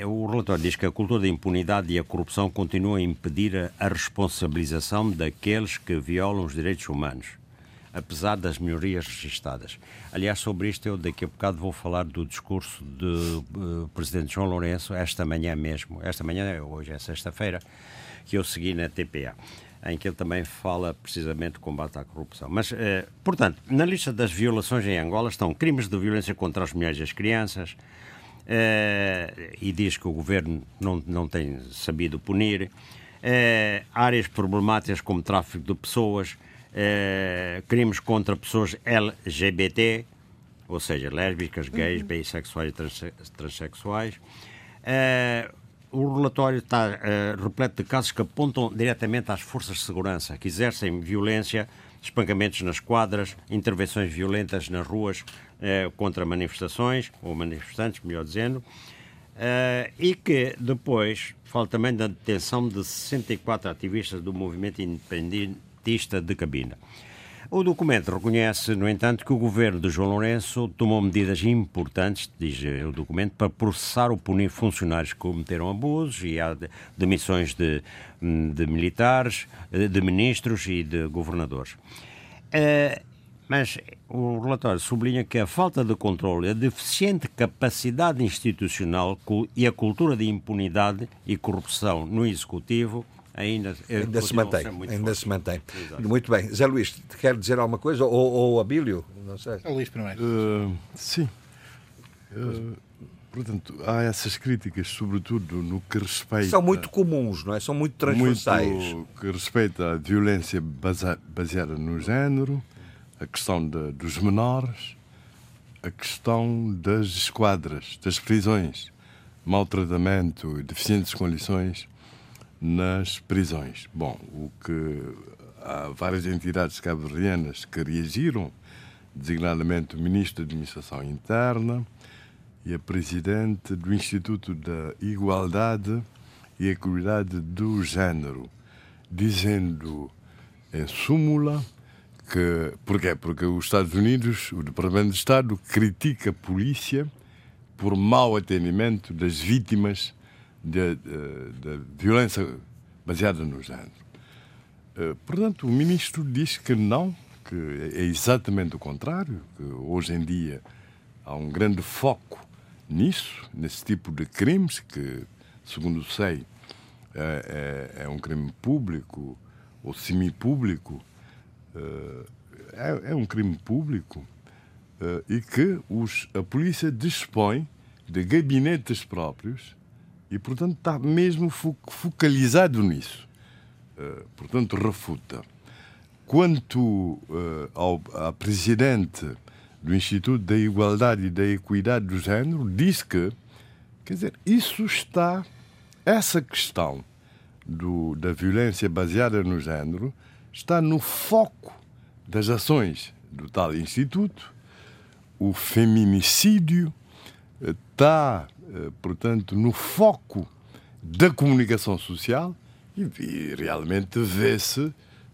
o relatório diz que a cultura da impunidade e a corrupção continuam a impedir a responsabilização daqueles que violam os direitos humanos, apesar das melhorias registadas. Aliás, sobre isto eu daqui a bocado vou falar do discurso do uh, Presidente João Lourenço esta manhã mesmo, esta manhã, hoje é sexta-feira, que eu segui na TPA em que ele também fala precisamente do combate à corrupção. Mas, eh, portanto, na lista das violações em Angola estão crimes de violência contra as mulheres e as crianças, Uh, e diz que o governo não, não tem sabido punir. Uh, áreas problemáticas como tráfico de pessoas, uh, crimes contra pessoas LGBT, ou seja, lésbicas, gays, uhum. bissexuais e trans, transexuais. o relatório está repleto de casos que apontam diretamente às forças de segurança, que exercem violência espancamentos nas quadras, intervenções violentas nas ruas contra manifestações, ou manifestantes, melhor dizendo, eh, e que depois fala também da detenção de 64 ativistas do movimento independentista de Cabina. O documento reconhece, no entanto, que o governo de João Lourenço tomou medidas importantes, diz o documento, para processar ou punir funcionários que cometeram abusos e há demissões de, de militares, de ministros e de governadores. Uh, mas o relatório sublinha que a falta de controle, a deficiente capacidade institucional e a cultura de impunidade e corrupção no Executivo ainda, ainda se mantém. Ainda se mantém. Muito bem. Zé Luís, quer dizer alguma coisa? Ou, ou Abílio? Não sei. É Luís primeiro. Uh, sim. Uh, portanto, há essas críticas, sobretudo no que respeita. São muito comuns, não é? São muito transversais. Muito que respeita a violência baseada no género, a questão de, dos menores, a questão das esquadras, das prisões, maltratamento e deficientes condições nas prisões. Bom, o que há várias entidades cabo-verdianas que reagiram, designadamente o Ministro da Administração Interna e a Presidente do Instituto da Igualdade e Equidade do Gênero, dizendo em súmula que. Porquê? Porque os Estados Unidos, o Departamento de Estado, critica a polícia por mau atendimento das vítimas da violência baseada no género. Uh, portanto, o ministro diz que não, que é exatamente o contrário, que hoje em dia há um grande foco nisso, nesse tipo de crimes, que, segundo sei, é, é, é um crime público ou semipúblico, é, é um crime público uh, e que os, a polícia dispõe de gabinetes próprios e, portanto, está mesmo focalizado nisso. Uh, portanto, refuta. Quanto uh, ao a presidente do Instituto da Igualdade e da Equidade do Género, diz que, quer dizer, isso está, essa questão do, da violência baseada no género, está no foco das ações do tal Instituto. O feminicídio está eh, portanto, no foco da comunicação social e, e realmente vê-se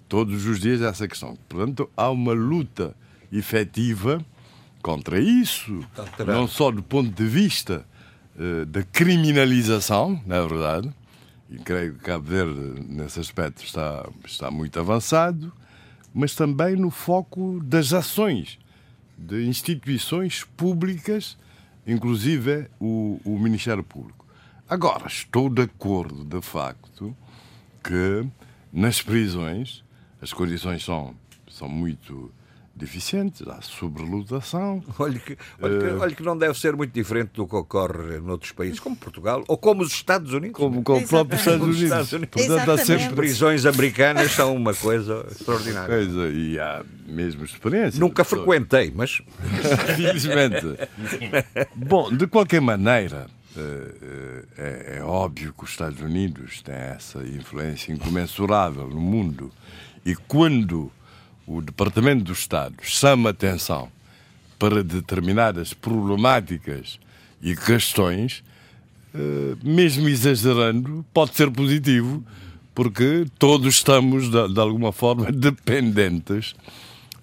todos os dias essa questão. Portanto, há uma luta efetiva contra isso, não só do ponto de vista uh, da criminalização, na verdade, e creio que Cabo Verde, nesse aspecto, está, está muito avançado, mas também no foco das ações de instituições públicas inclusive o, o Ministério Público. Agora, estou de acordo, de facto, que nas prisões as condições são, são muito deficientes, há sobrelotação. [LAUGHS] Olha que, olha, que, uh, olha que não deve ser muito diferente do que ocorre noutros países, como Portugal, ou como os Estados Unidos. Como, como o próprio Estados Unidos. Estados Unidos. Portanto, há sempre... As prisões americanas são uma coisa extraordinária. Coisa, e há mesmo experiência. Nunca frequentei, mas... [LAUGHS] [LAUGHS] Felizmente. Bom, de qualquer maneira, eh, eh, é, é óbvio que os Estados Unidos têm essa influência incomensurável no mundo. E quando o Departamento do Estado chama atenção para determinadas problemáticas e questões, eh, mesmo exagerando, pode ser positivo, porque todos estamos, de alguma forma, [LAUGHS] dependentes,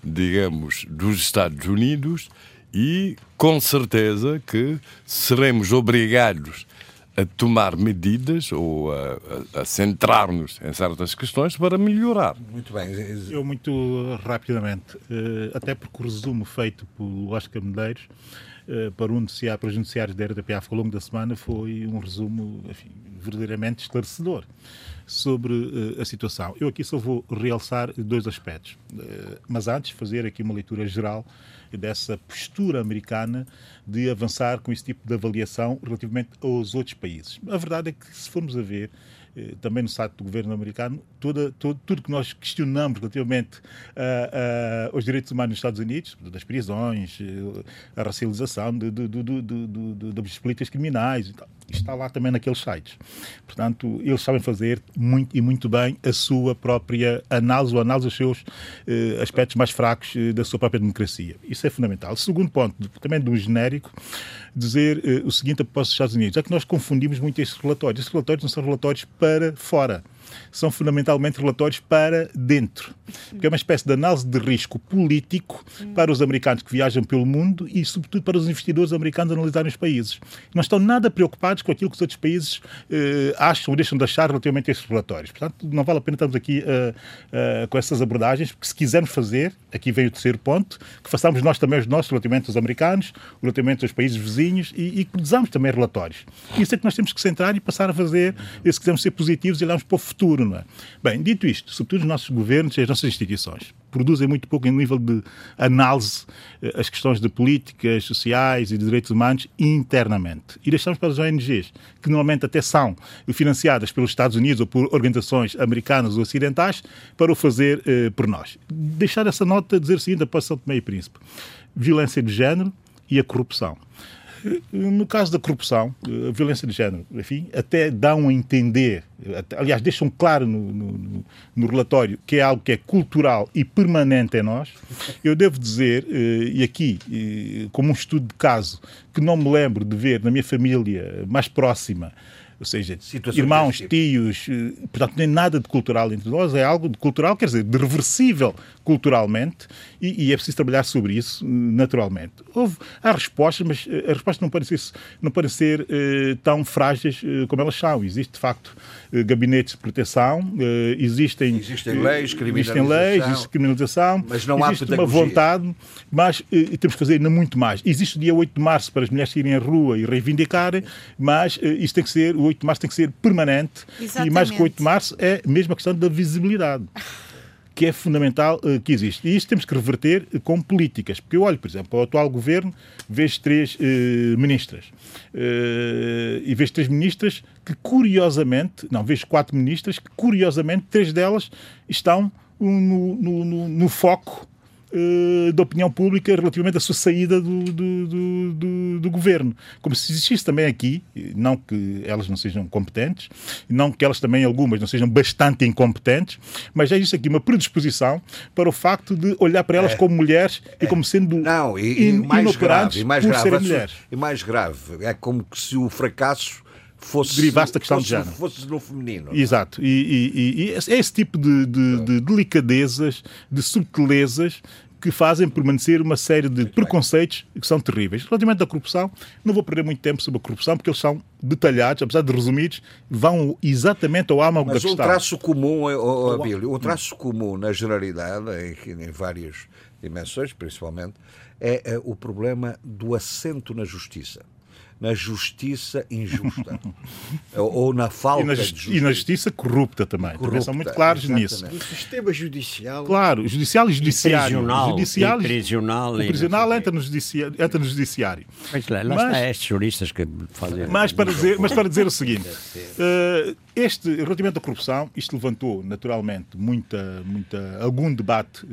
digamos, dos Estados Unidos e com certeza que seremos obrigados a tomar medidas ou a, a, a centrar-nos em certas questões para melhorar. Muito bem. Eu, muito rapidamente, eh, até porque o resumo feito por Oscar Medeiros eh, para, um noticiário, para os noticiários da RTPAF ao longo da semana foi um resumo enfim, verdadeiramente esclarecedor sobre uh, a situação. Eu aqui só vou realçar dois aspectos, uh, mas antes fazer aqui uma leitura geral dessa postura americana de avançar com esse tipo de avaliação relativamente aos outros países. A verdade é que, se formos a ver, eh, também no site do governo americano, toda, todo, tudo que nós questionamos relativamente uh, uh, aos direitos humanos nos Estados Unidos, das prisões, a racialização de, de, de, das políticas criminais, está lá também naqueles sites. Portanto, eles sabem fazer muito e muito bem a sua própria análise, ou análise dos seus eh, aspectos mais fracos eh, da sua própria democracia. Isso é fundamental. Segundo ponto, também do genérico, dizer eh, o seguinte a propósito dos Estados Unidos, é que nós confundimos muito estes relatórios. Estes relatórios não são relatórios para fora são fundamentalmente relatórios para dentro. Porque é uma espécie de análise de risco político para os americanos que viajam pelo mundo e, sobretudo, para os investidores americanos analisarem os países. Não estão nada preocupados com aquilo que os outros países eh, acham ou deixam de achar relativamente a estes relatórios. Portanto, não vale a pena estarmos aqui uh, uh, com essas abordagens, porque se quisermos fazer, aqui vem o terceiro ponto, que façamos nós também os nossos relativamente aos americanos, relativamente aos países vizinhos e, e produzamos também relatórios. Isso é que nós temos que centrar e passar a fazer, se quisermos ser positivos e olharmos para o futuro Bem, dito isto, sobretudo os nossos governos e as nossas instituições produzem muito pouco em nível de análise eh, as questões de políticas sociais e de direitos humanos internamente. E deixamos para as ONGs, que normalmente até são financiadas pelos Estados Unidos ou por organizações americanas ou ocidentais, para o fazer eh, por nós. Deixar essa nota, dizer o seguinte, a posição de Meio Príncipe. Violência de género e a corrupção. No caso da corrupção, a violência de género, enfim, até dão a entender, aliás, deixam claro no, no, no, relatório que é algo que é cultural e permanente em nós. Eu devo dizer, eh, e aqui, eh, como um estudo de caso, que não me lembro de ver na minha família mais próxima ou seja, Situação irmãos, tios, eh, portanto, nem nada de cultural entre nós, é algo de cultural, quer dizer, de reversível culturalmente, e, e é preciso trabalhar sobre isso eh, naturalmente. Houve, há respostas, mas eh, as respostas não podem ser, não podem ser eh, tão frágeis eh, como elas são. Existe, de facto, gabinetes de proteção, existem, existem leis, existem leis, existe criminalização, mas não há existe uma vontade, mas temos que fazer ainda muito mais. Existe o dia 8 de março para as mulheres irem à rua e reivindicarem, mas isso tem que ser, o 8 de março tem que ser permanente, Exatamente. e mais que o 8 de março é mesmo a questão da visibilidade que é fundamental uh, que existe. E isto temos que reverter uh, com políticas. Porque eu olho, por exemplo, o atual governo, vejo três uh, ministras. e vejo três ministras que, curiosamente, não, vejo quatro ministras que, curiosamente, três delas estão no, no, no, no foco eh, da opinião pública relativamente à sua saída do, do, do, do, governo. Como se existisse também aqui, não que elas não sejam competentes, não que elas também, algumas, não sejam bastante incompetentes, mas já existe aqui uma predisposição para o facto de olhar para elas é, como mulheres é, e como sendo não, e, e mais grave, e mais grave, mulheres. E mais grave, é como se o fracasso fosse, derivasse da questão fosse, de género. Fosse no feminino. Exato. E, e, e, é esse tipo de, de, de delicadezas, de subtilezas que fazem permanecer uma série de preconceitos que são terríveis. Relativamente à corrupção, não vou perder muito tempo sobre a corrupção, porque eles são detalhados, apesar de resumidos, vão exatamente ao âmago Mas da questão. Mas um traço comum, oh, Abílio, um traço comum na generalidade, em, em várias dimensões, principalmente, é, é o problema do assento na justiça na justiça injusta [LAUGHS] ou na falta e na, de justiça. E na justiça corrupta também. Corrupta, também são muito claros exatamente. nisso. O sistema judicial. Claro, judicial e judiciário. Prisional, judicial, e prisional. O prisional entra no, judiciário, entra no judiciário. Mas lá, lá mas, está estes juristas que fazem. Mas para dizer, mas para dizer o seguinte: uh, este, relativamente à corrupção, isto levantou naturalmente muita, muita, algum debate uh,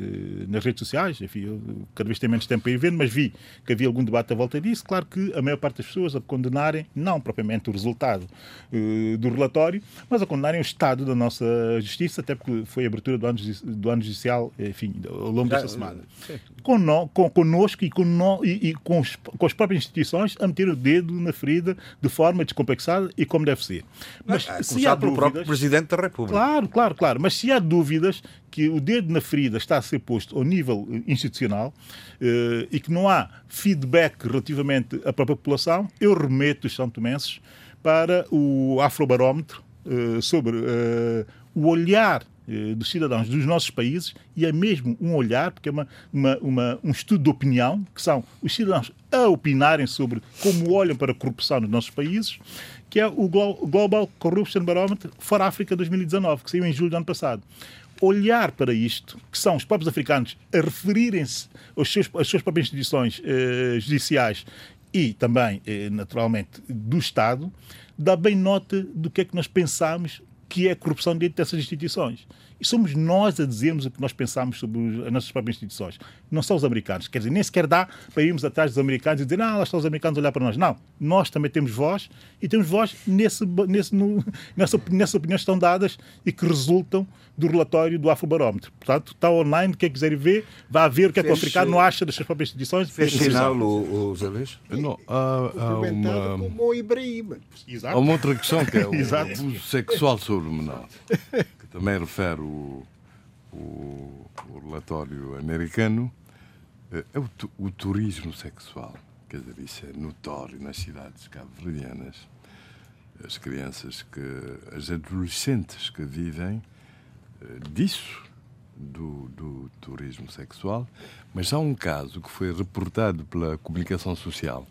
nas redes sociais. Enfim, eu cada vez tenho menos tempo para ir vendo, mas vi que havia algum debate à volta disso. Claro que a maior parte das pessoas a condenarem, não propriamente o resultado uh, do relatório, mas a condenarem o estado da nossa justiça, até porque foi a abertura do ano, do ano judicial, enfim, ao longo desta semana. Com, no, com, conosco e, com, no, e, e com, os, com as próprias instituições a meter o dedo na ferida de forma descomplexada e como deve ser. Mas não, se há dúvidas, próprio Presidente da República. Claro, claro, claro. Mas se há dúvidas que o dedo na ferida está a ser posto ao nível institucional eh, e que não há feedback relativamente à própria população, eu remeto os São Tomenses para o Afrobarómetro eh, sobre eh, o olhar dos cidadãos dos nossos países e é mesmo um olhar, porque é uma, uma, uma, um estudo de opinião, que são os cidadãos a opinarem sobre como olham para a corrupção nos nossos países, que é o Global Corruption Barometer for África 2019, que saiu em julho do ano passado olhar para isto, que são os próprios africanos a referirem-se às suas próprias instituições eh, judiciais e também, eh, naturalmente, do Estado, dá bem nota do que é que nós pensamos que é a corrupção dentro dessas instituições. E somos nós a dizermos o que nós pensamos sobre as nossas próprias instituições. Não são os americanos. Quer dizer, nem sequer dá para irmos atrás dos americanos e dizer, não, lá estão os americanos a olhar para nós. Não. Nós também temos voz e temos voz nesse, nesse, no, [LAUGHS] nessa, nessas opiniões que estão dadas e que resultam do relatório do Afrobarómetro. Portanto, está online, quem quiser ver, vai ver o que é que o africano acha das suas próprias instituições. Fez sinal o, o Zé Luís? Não, há, há uma, como o Ibrahim. há uma outra questão que é [LAUGHS] o Exato. abuso sexual sobre menores, [LAUGHS] que também refere o, o, o relatório americano, eh, é o, o turismo sexual. Quer dizer, isso é notório nas cidades cabo-verdianas. As crianças que. as adolescentes que vivem eh, disso, do, do turismo sexual, mas há um caso que foi reportado pela comunicação social.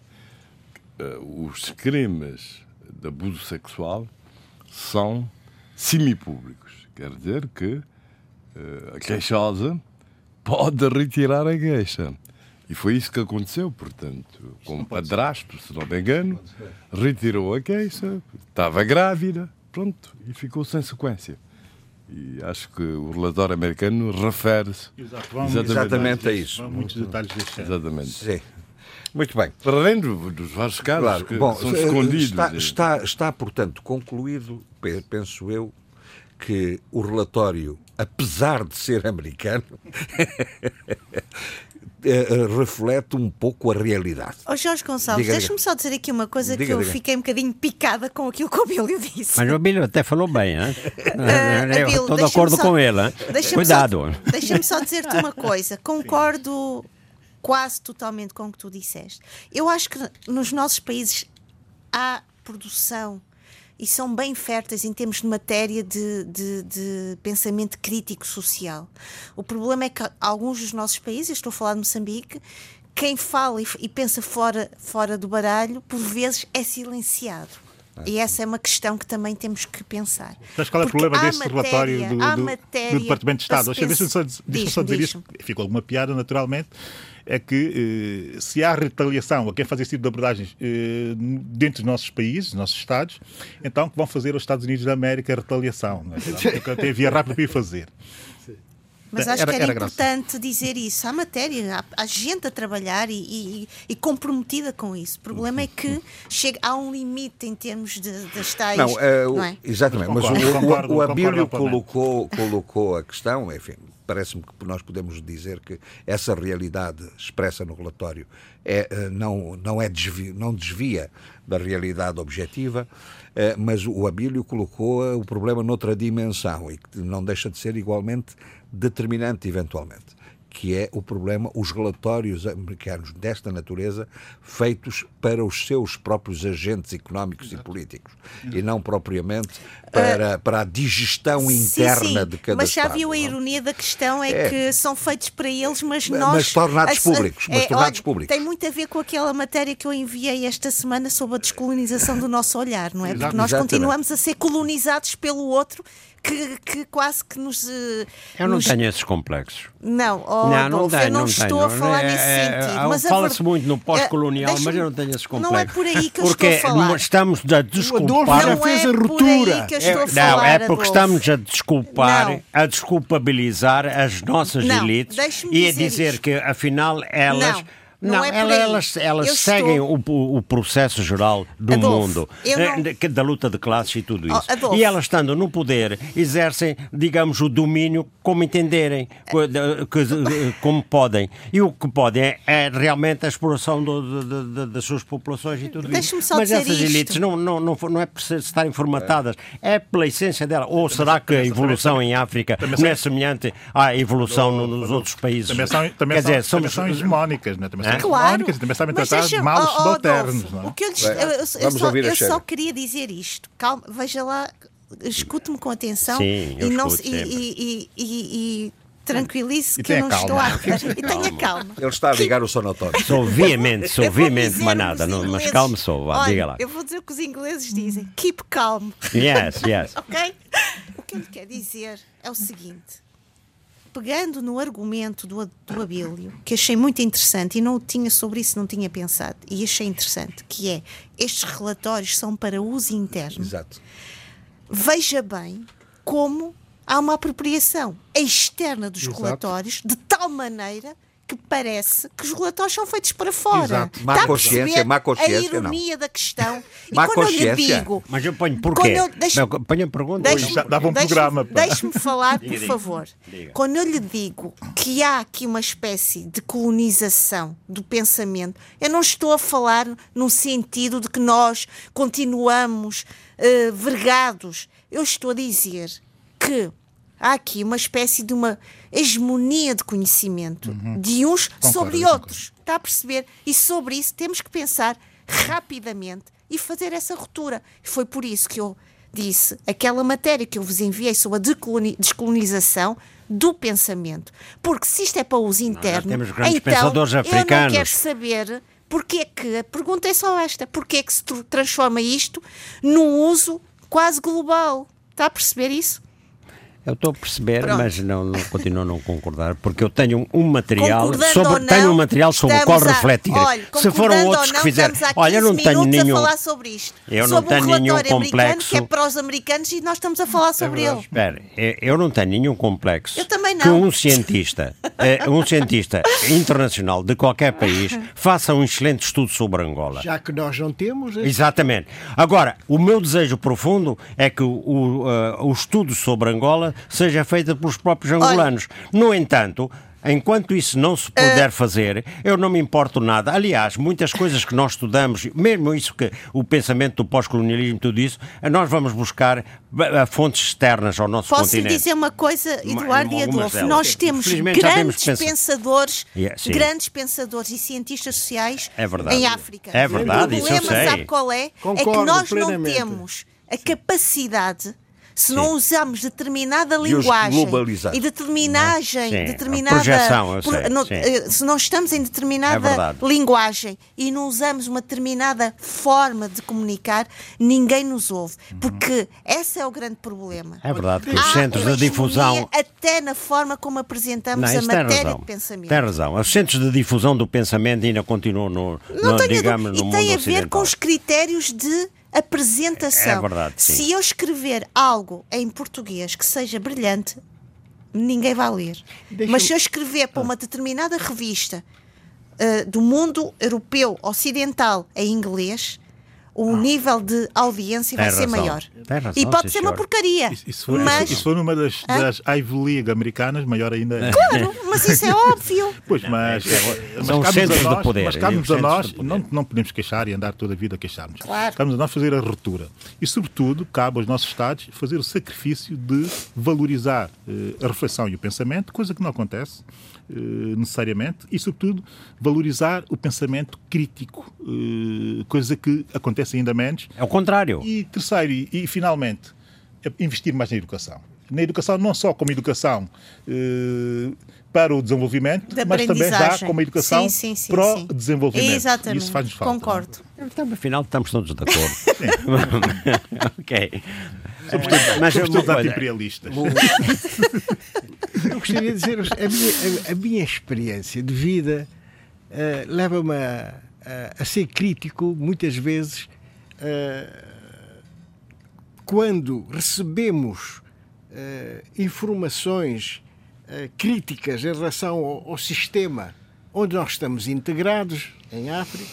Eh, Os crimes de abuso sexual são semipúblicos. Quer dizer que eh, a queixosa pode retirar a queixa. E foi isso que aconteceu, portanto, com o padrasto, se não me engano, retirou a queixa, estava grávida, pronto, e ficou sem sequência. E acho que o relatório americano refere-se vamos- Exatamente a isso. Há muitos detalhes deste exatamente. Sim. Muito bem. Para além do- dos vários casos Claro. que Bom, são eh, escondidos. está, está, está, portanto, concluído, pe- penso eu, que o relatório, apesar de ser americano, [LAUGHS] eh, eh, reflete um pouco a realidade. Ó Jorge Gonçalves, deixa-me só dizer aqui uma coisa Diga, que eu diga. fiquei um bocadinho picada com aquilo que o Bílio disse. Mas o Bílio até falou bem, hein? Ah, [LAUGHS] Eu Abílio, estou de acordo só- com ele. hein? deixa-me Cuidado. [LAUGHS] Deixa-me só dizer-te uma coisa. Concordo quase totalmente com o que tu disseste. Eu acho que nos nossos países há produção e são bem férteis em termos de matéria de, de- de pensamento crítico social. O problema é que alguns dos nossos países, estou a falar de Moçambique, quem fala e, pensa fora, fora do baralho, por vezes é silenciado. E essa é uma questão que também temos que pensar. Mas qual é o problema desse relatório do, do- do Departamento de Estado? Deixa-me só, só dizer isto, ficou alguma piada, naturalmente, é que eh, se há retaliação a quem faz esse tipo de abordagens eh, dentro dos nossos países, dos nossos Estados, então que vão fazer aos Estados Unidos da América a retaliação. Não é? [LAUGHS] Tem via rápida para ir fazer. Mas acho Era- que era, era graça. importante dizer isso. Há matéria, há, há gente a trabalhar e, e- e comprometida com isso. O problema é que chega, há um limite em termos de, das tais. Não, o- não é? exatamente, mas Concordo, o, o- concordo, o Abílio concordo amplamente. colocou, colocou a questão, enfim, parece-me que nós podemos dizer que essa realidade expressa no relatório é, eh, não, não, é desvi, não desvia da realidade objetiva, eh, mas o Abílio colocou eh, o problema noutra dimensão e que não deixa de ser igualmente determinante, eventualmente que é o problema, os relatórios americanos desta natureza feitos para os seus próprios agentes económicos e políticos e não propriamente para, para a digestão Sim, interna sim, de cada Mas já Estado. viu a não? ironia da questão? É, É. que são feitos para eles, mas Mas nós. tornados a- públicos, mas é, tornados olha, públicos. Tem muito a ver com aquela matéria que eu enviei esta semana sobre a descolonização do nosso olhar, não é? Porque nós continuamos a ser colonizados pelo outro. Que, que quase que nos. eh, Eu não nos- tenho esses complexos. Não, oh, não, não Adolfo, tenho, eu não, não estou tenho. a falar É, nesse é, sentido. é, Fala-se ver- muito no pós-colonial, Eh, mas eu não tenho esses complexos. Não é por aí que eu porque estou a falar. estamos a desculpar. Não fez é a por ruptura. aí que eu estou a É, falar, não, é porque Adolfo. estamos a desculpar, Não. a desculpabilizar as nossas Não, elites e a dizer dizer isto. que afinal elas. Não. Não é ela- aí. elas, elas Eu seguem estou- o, o processo geral do Adolfo, mundo, eu não- eh, que- da luta de classes e tudo Oh, isso. Adolfo. e elas, estando no poder, exercem, digamos, o domínio como entenderem, como podem. E o que podem é, é realmente a exploração do- de- de- de- das suas populações e tudo isso. Só Mas dizer essas isto. elites não, não, não, não é por ser- estarem formatadas, é pela essência dela. Ou será que a evolução em África não é semelhante à evolução no- nos outros países? Também são, também Quer são, dizer, também somos- são hegemónicas, né? também são É? hegemónicas e também sabem Mas tratar de deixa- maus oh, oh, subalternos. Adolfo, não é? O que eu, lhes- eu- eu- só, eu só queria dizer isto. Calma, veja lá, escute-me com atenção Sim, eu e, não, se- e, e, e- e tranquilize E que eu não estou a. E tenha calma. Ele está a ligar o sonotório. Sou veemente, sou veemente, dizer mas os nada, não, mas calme só, vá, Olha, diga lá. Eu vou dizer o que os ingleses dizem: keep calm. Yes, yes. [LAUGHS] Ok? O que eu lhe quero dizer é o seguinte. Pegando no argumento do, do Abílio, que achei muito interessante e não tinha sobre isso, não tinha pensado, e achei interessante, que é estes relatórios são para uso interno. Exato. veja bem como há uma apropriação externa dos Exato. relatórios de tal maneira que parece que os relatórios são feitos para fora. Exato. Má Está a consciência, má consciência, A ironia da questão. [LAUGHS] E Má quando eu lhe consciência. digo. Mas eu ponho porquê? Quando eu- deixa- Não, ponho a pergunta. Dava um programa. Deixe-me falar, por Diga, favor. Diga. Quando eu lhe digo que há aqui uma espécie de colonização do pensamento, eu não estou a falar no sentido de que nós continuamos eh, vergados. Eu estou a dizer que há aqui uma espécie de uma hegemonia de conhecimento de uns sobre concordo. outros. Está a perceber? E sobre isso temos que pensar rapidamente e fazer essa ruptura. Foi por isso que eu disse aquela matéria que eu vos enviei sobre a descolonização do pensamento. Porque se isto é para uso interno, temos grandes então eu não quero saber porque é que, a pergunta é só esta, porque é que se tr- transforma isto num uso quase global? Está a perceber isso? Eu estou a perceber, Pronto. mas não, não continuo a não concordar, porque eu tenho um, material Concordando sobre, não, tenho um material sobre o qual a- refletir. Olha, Se foram outros ou que não, fizeram, olha, eu não 15 tenho nenhum. a falar sobre isto. Eu não sobre tenho um nenhum complexo. que é para os americanos e nós estamos a falar sobre ele. Espera, eu- eu não tenho nenhum complexo Eu também que não. um cientista, [LAUGHS] eh, um cientista internacional de qualquer país faça um excelente estudo sobre Angola. Já que nós não temos, é- Exatamente. Agora, o meu desejo profundo é que o, o, eh, o estudo sobre Angola seja feito pelos próprios angolanos. No entanto, enquanto isso não se puder Eh, fazer, eu não me importo nada. Aliás, muitas coisas que nós estudamos, mesmo isso que o pensamento do pós-colonialismo, tudo isso, eh, nós vamos buscar eh, fontes externas ao nosso Posso lhe continente. dizer uma coisa, Eduardo e Adolfo? delas. Nós temos já temos grandes pensa- pensadores, Yeah, grandes pensadores e cientistas sociais É verdade. em África. É verdade, o isso eu problema, sei. sabe qual é? é que Concordo nós plenamente. não temos a capacidade. Se não usamos determinada linguagem e determinagem, Sim, a determinada projeção, sei, não- eh, se não estamos em É determinada verdade. linguagem e não usamos uma determinada forma de comunicar, ninguém nos ouve, porque esse é o grande problema. É verdade que os centros de difusão. Até na forma como apresentamos Não, a matéria razão. de pensamento. Tem razão. Os centros de difusão do pensamento ainda continuam no, Não no, digamos, no E mundo tem a ver ocidental. com os critérios de apresentação. É verdade, sim. Se eu escrever algo em português que seja brilhante, ninguém vai ler. Deixa-me- Mas se eu escrever para uma determinada revista uh, do mundo europeu ocidental em inglês, o nível de audiência vai Ah. Tem ser razão. maior. Tem razão, e pode sim, ser uma senhora. porcaria. Isso, isso, for, mas, isso, isso for numa das, das Ivy League americanas, maior ainda é. claro, mas isso é [LAUGHS] óbvio. Pois, mas, mas São cabe-nos centros a de nós, poder, Mas cabe-nos os a nós, não, não podemos queixar e andar toda a vida a queixarmos. Claro. Cabe-nos a nós fazer a ruptura. E, sobretudo, cabe aos nossos Estados fazer o sacrifício de valorizar eh, a reflexão e o pensamento, coisa que não acontece necessariamente, e, sobretudo, valorizar o pensamento crítico, eh, coisa que acontece ainda menos. É o contrário. E terceiro, e, e finalmente, é investir mais na educação. Na educação, não só como educação eh, para o desenvolvimento, De mas também já como educação Sim, sim, sim, para o desenvolvimento. Exatamente. Isso faz-nos falta. Concordo. Então, afinal, estamos todos de acordo. [LAUGHS] [LAUGHS] ok. Somos todos, Mas somos todos coisa- anti-imperialistas. Eu gostaria de dizer, a minha, a, a minha experiência de vida eh, leva-me a, a- a ser crítico muitas vezes eh, quando recebemos eh, informações críticas em relação ao, ao sistema onde nós estamos integrados, em África,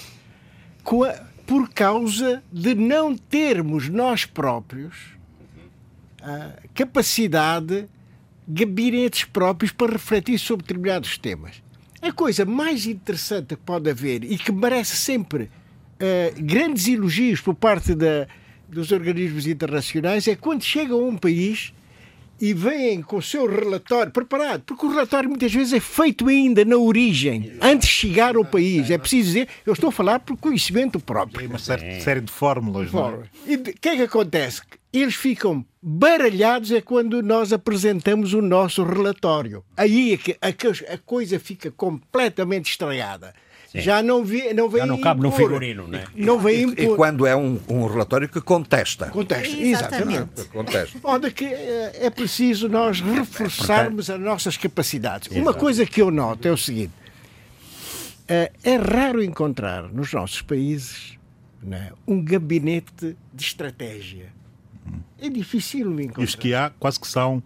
por causa de não termos nós próprios a capacidade, gabinetes próprios para refletir sobre determinados temas. A coisa mais interessante que pode haver e que merece sempre eh, grandes elogios por parte da, dos organismos internacionais é quando chegam a um país e vêm com o seu relatório preparado, porque o relatório muitas vezes é feito ainda na origem, antes de chegar ao país. É preciso dizer, eu estou a falar por conhecimento próprio. Tem uma certa série de fórmulas. não é? E o que é que acontece? Eles ficam baralhados é quando nós apresentamos o nosso relatório. Aí é que a, que a coisa fica completamente estragada. Já não, vi, não vem Já não cabe no impor. figurino, não é? Não vem E impor. quando é um, um relatório que contesta. Contesta. Exatamente. Exatamente. Contesta. Onde que é é preciso nós reforçarmos as nossas capacidades. Uma coisa que eu noto é o seguinte: eh, é raro encontrar nos nossos países né, um gabinete de estratégia. É difícil encontrar. E os que há quase que são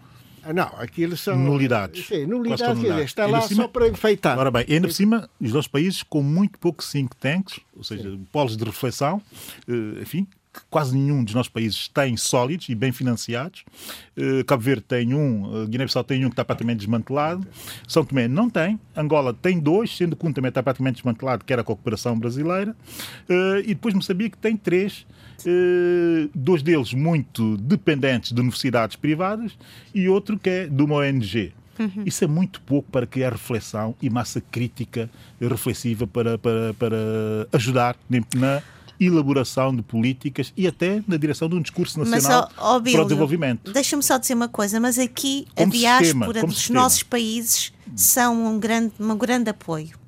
não, aquilo são. Nulidades. Sim, nulidades, está lá cima- só para enfeitar. Ora bem, ainda por cima, os nossos países com muito poucos think tanks, ou seja, polos de reflexão, eh, enfim, que quase nenhum dos nossos países tem sólidos e bem financiados. Eh, Cabo Verde tem um, eh, Guiné-Bissau tem um que está praticamente desmantelado, São Tomé não tem, Angola tem dois, sendo que um também está praticamente desmantelado, que era a cooperação brasileira, Eh, e depois Moçambique tem três, dois deles muito dependentes de universidades privadas e outro que é de uma ONG. Isso é muito pouco para criar reflexão e massa crítica reflexiva para, para, para ajudar na elaboração de políticas e até na direção de um discurso Mas, nacional ó, para o desenvolvimento. Deixa-me só dizer uma coisa, mas aqui Como a diáspora sistema, dos sistema. nossos países são um grande, um grande apoio.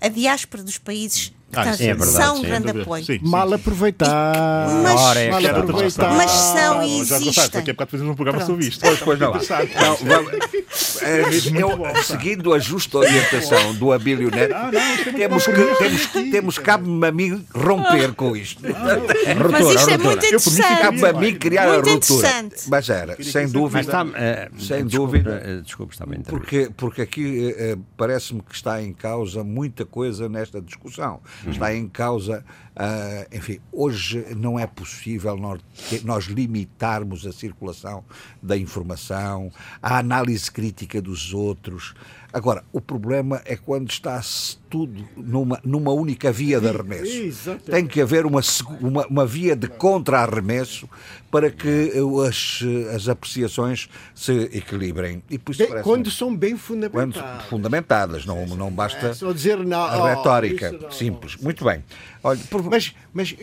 A diáspora dos países Ah, portanto, sim, é verdade, são um sim. grande apoio. Sim, sim, Mal sim. aproveitar. Mas- Ora, é mal aproveitar. Mas são e Ah, já contaste, existem. daqui a bocado fazemos um programa Pronto. sobre isto. Pois, pois não. Não, vamos- é, muito eu, bom. seguindo a justa orientação do Abílio Neto, Ah, não, é muito temos que, temos, que- temos cabe-me a mim romper com isto. Mas isto é muito ficaria Cabe-me a interessante. mim criar a Muito ruptura. interessante. Mas era, sem dúvida. está, eh, Sem desculpe, dúvida. eh, Desculpe, está bem. Porque, porque aqui eh, parece-me que está em causa muita coisa nesta discussão. Está em causa, ah, enfim, hoje não é possível nós, nós limitarmos a circulação da informação, a análise crítica dos outros. Agora, o problema é quando está-se tudo numa, numa única via de arremesso. Exatamente. Tem que haver uma, uma, uma via de contra-arremesso para que eh, as, as apreciações se equilibrem. E por isso Bem, quando são bem quando fundamentadas. fundamentadas, não, não basta É só dizer não, a oh, retórica. não- Simples. Muito bem. Olha, por- Mas, mas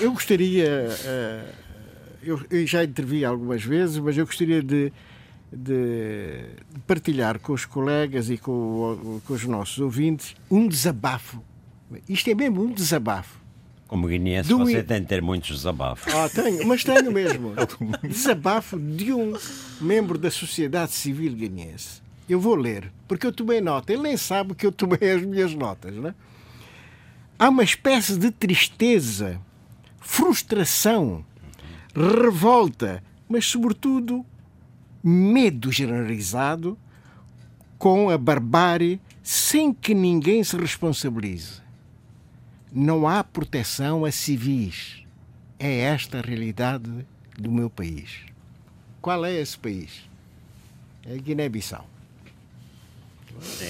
eu gostaria, eh, eu, eu já intervi algumas vezes, mas eu gostaria de, de partilhar com os colegas e com, com os nossos ouvintes um desabafo. Isto é mesmo um desabafo. Como guineense, Do você i- tem de ter muitos desabafos. Ah, tenho, mas tenho [LAUGHS] mesmo. Desabafo de um membro da sociedade civil guineense. Eu vou ler, porque eu tomei nota. Ele nem sabe que eu tomei as minhas notas, né? Há uma espécie de tristeza, frustração, revolta, mas, sobretudo, medo generalizado com a barbárie sem que ninguém se responsabilize. Não há proteção a civis. É esta a realidade do meu país. Qual é esse país? É Guiné-Bissau.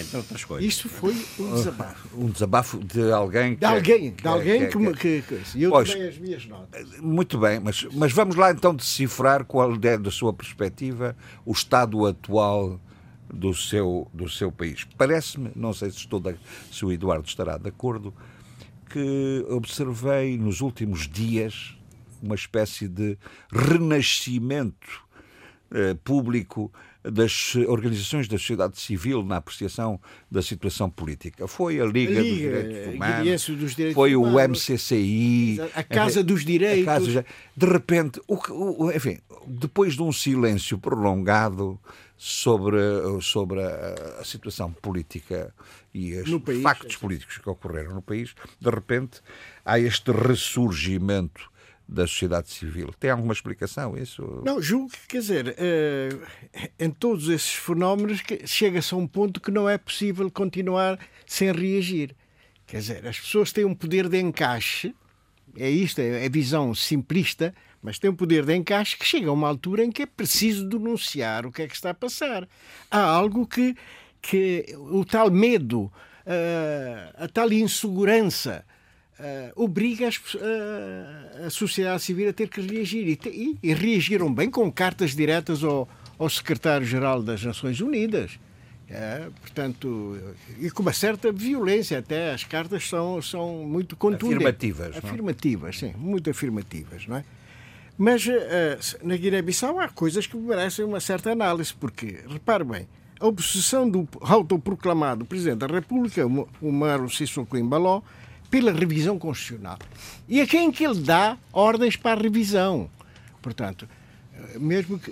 Entre outras coisas. Isto foi um desabafo. um desabafo de alguém que. De alguém, de que- alguém que- que, me- que- que, que, eu Pois. tomei as minhas notas. Muito bem, mas, mas vamos lá então decifrar qual é, da sua perspectiva, o estado atual do seu, do seu país. Parece-me, não sei se, estou da- se o Eduardo estará de acordo, que observei nos últimos dias uma espécie de renascimento eh, público das organizações da sociedade civil na apreciação da situação política. Foi a Liga, A Liga dos Direitos Humanos, dos Direitos foi o Humanos. MCCI, A Casa dos Direitos. Casa de repente, o, o- enfim, depois de um silêncio prolongado sobre, sobre a, a situação política e os país, factos é. políticos que ocorreram no país, de repente há este ressurgimento da sociedade civil. Tem alguma explicação isso? Não, julgo que, quer dizer, eh, em todos esses fenómenos chega-se a um ponto que não é possível continuar sem reagir. Quer dizer, as pessoas têm um poder de encaixe, é isto, é a visão simplista, mas tem um poder de encaixe que chega a uma altura em que é preciso denunciar o que é que está a passar. Há algo que, que o tal medo, eh, a tal insegurança, eh, obriga as eh, a sociedade civil a ter que reagir. E, e- e reagiram bem com cartas diretas ao, ao secretário-geral das Nações Unidas. É, portanto, e com uma certa violência, até as cartas são, são muito contundentes. Afirmativas, não é? Afirmativas, sim, muito afirmativas, não é? Mas eh, na Guiné-Bissau há coisas que merecem uma certa análise, porque, repare bem, a obsessão do autoproclamado Presidente da República, o Umaru Sissoko Embaló, pela revisão constitucional. E a quem que ele dá ordens para a revisão? Portanto, eh, mesmo que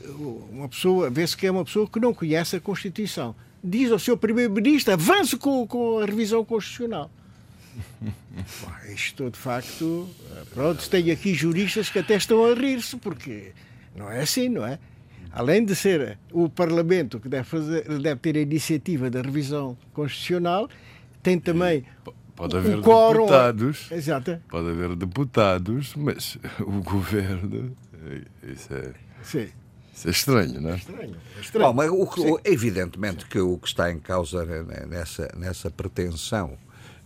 uma pessoa, vê-se que é uma pessoa que não conhece a Constituição. Diz ao seu Primeiro-Ministro, avance com, com a revisão constitucional. [LAUGHS] Bom, Isto, de facto, eh, pronto, tem aqui juristas que até estão a rir-se, porque Não é assim, não é? Além de ser o Parlamento que deve, fazer, deve ter a iniciativa da revisão constitucional, tem também Pode haver o quórum. deputados, Exato. pode haver deputados, mas o governo, isso é, Sim. isso é estranho, não é? Estranho. é estranho. Bom, mas o evidentemente que o que está em causa ne- nessa, nessa pretensão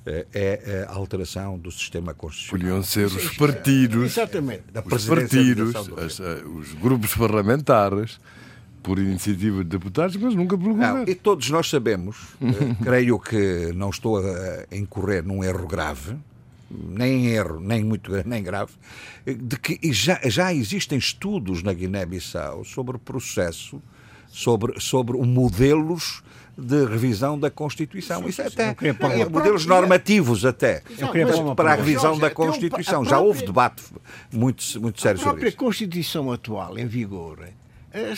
eh, é a alteração do sistema constitucional. Podiam ser os partidos, Exatamente. Da os partidos, as- eh, os grupos parlamentares, por iniciativa de deputados, mas nunca pelo governo. e todos nós sabemos, [LAUGHS] eh, creio que não estou a a incorrer num erro grave, nem em erro, nem muito [LAUGHS] nem grave, de que já, já existem estudos na Guiné-Bissau sobre o processo, sobre, sobre modelos de revisão da Constituição. Isso até queria pôr é, modelos normativos até. Mas para a revisão Jorge, da até Constituição. a Já houve própria- debate muito, muito A sério sobre própria isso. Constituição atual em vigor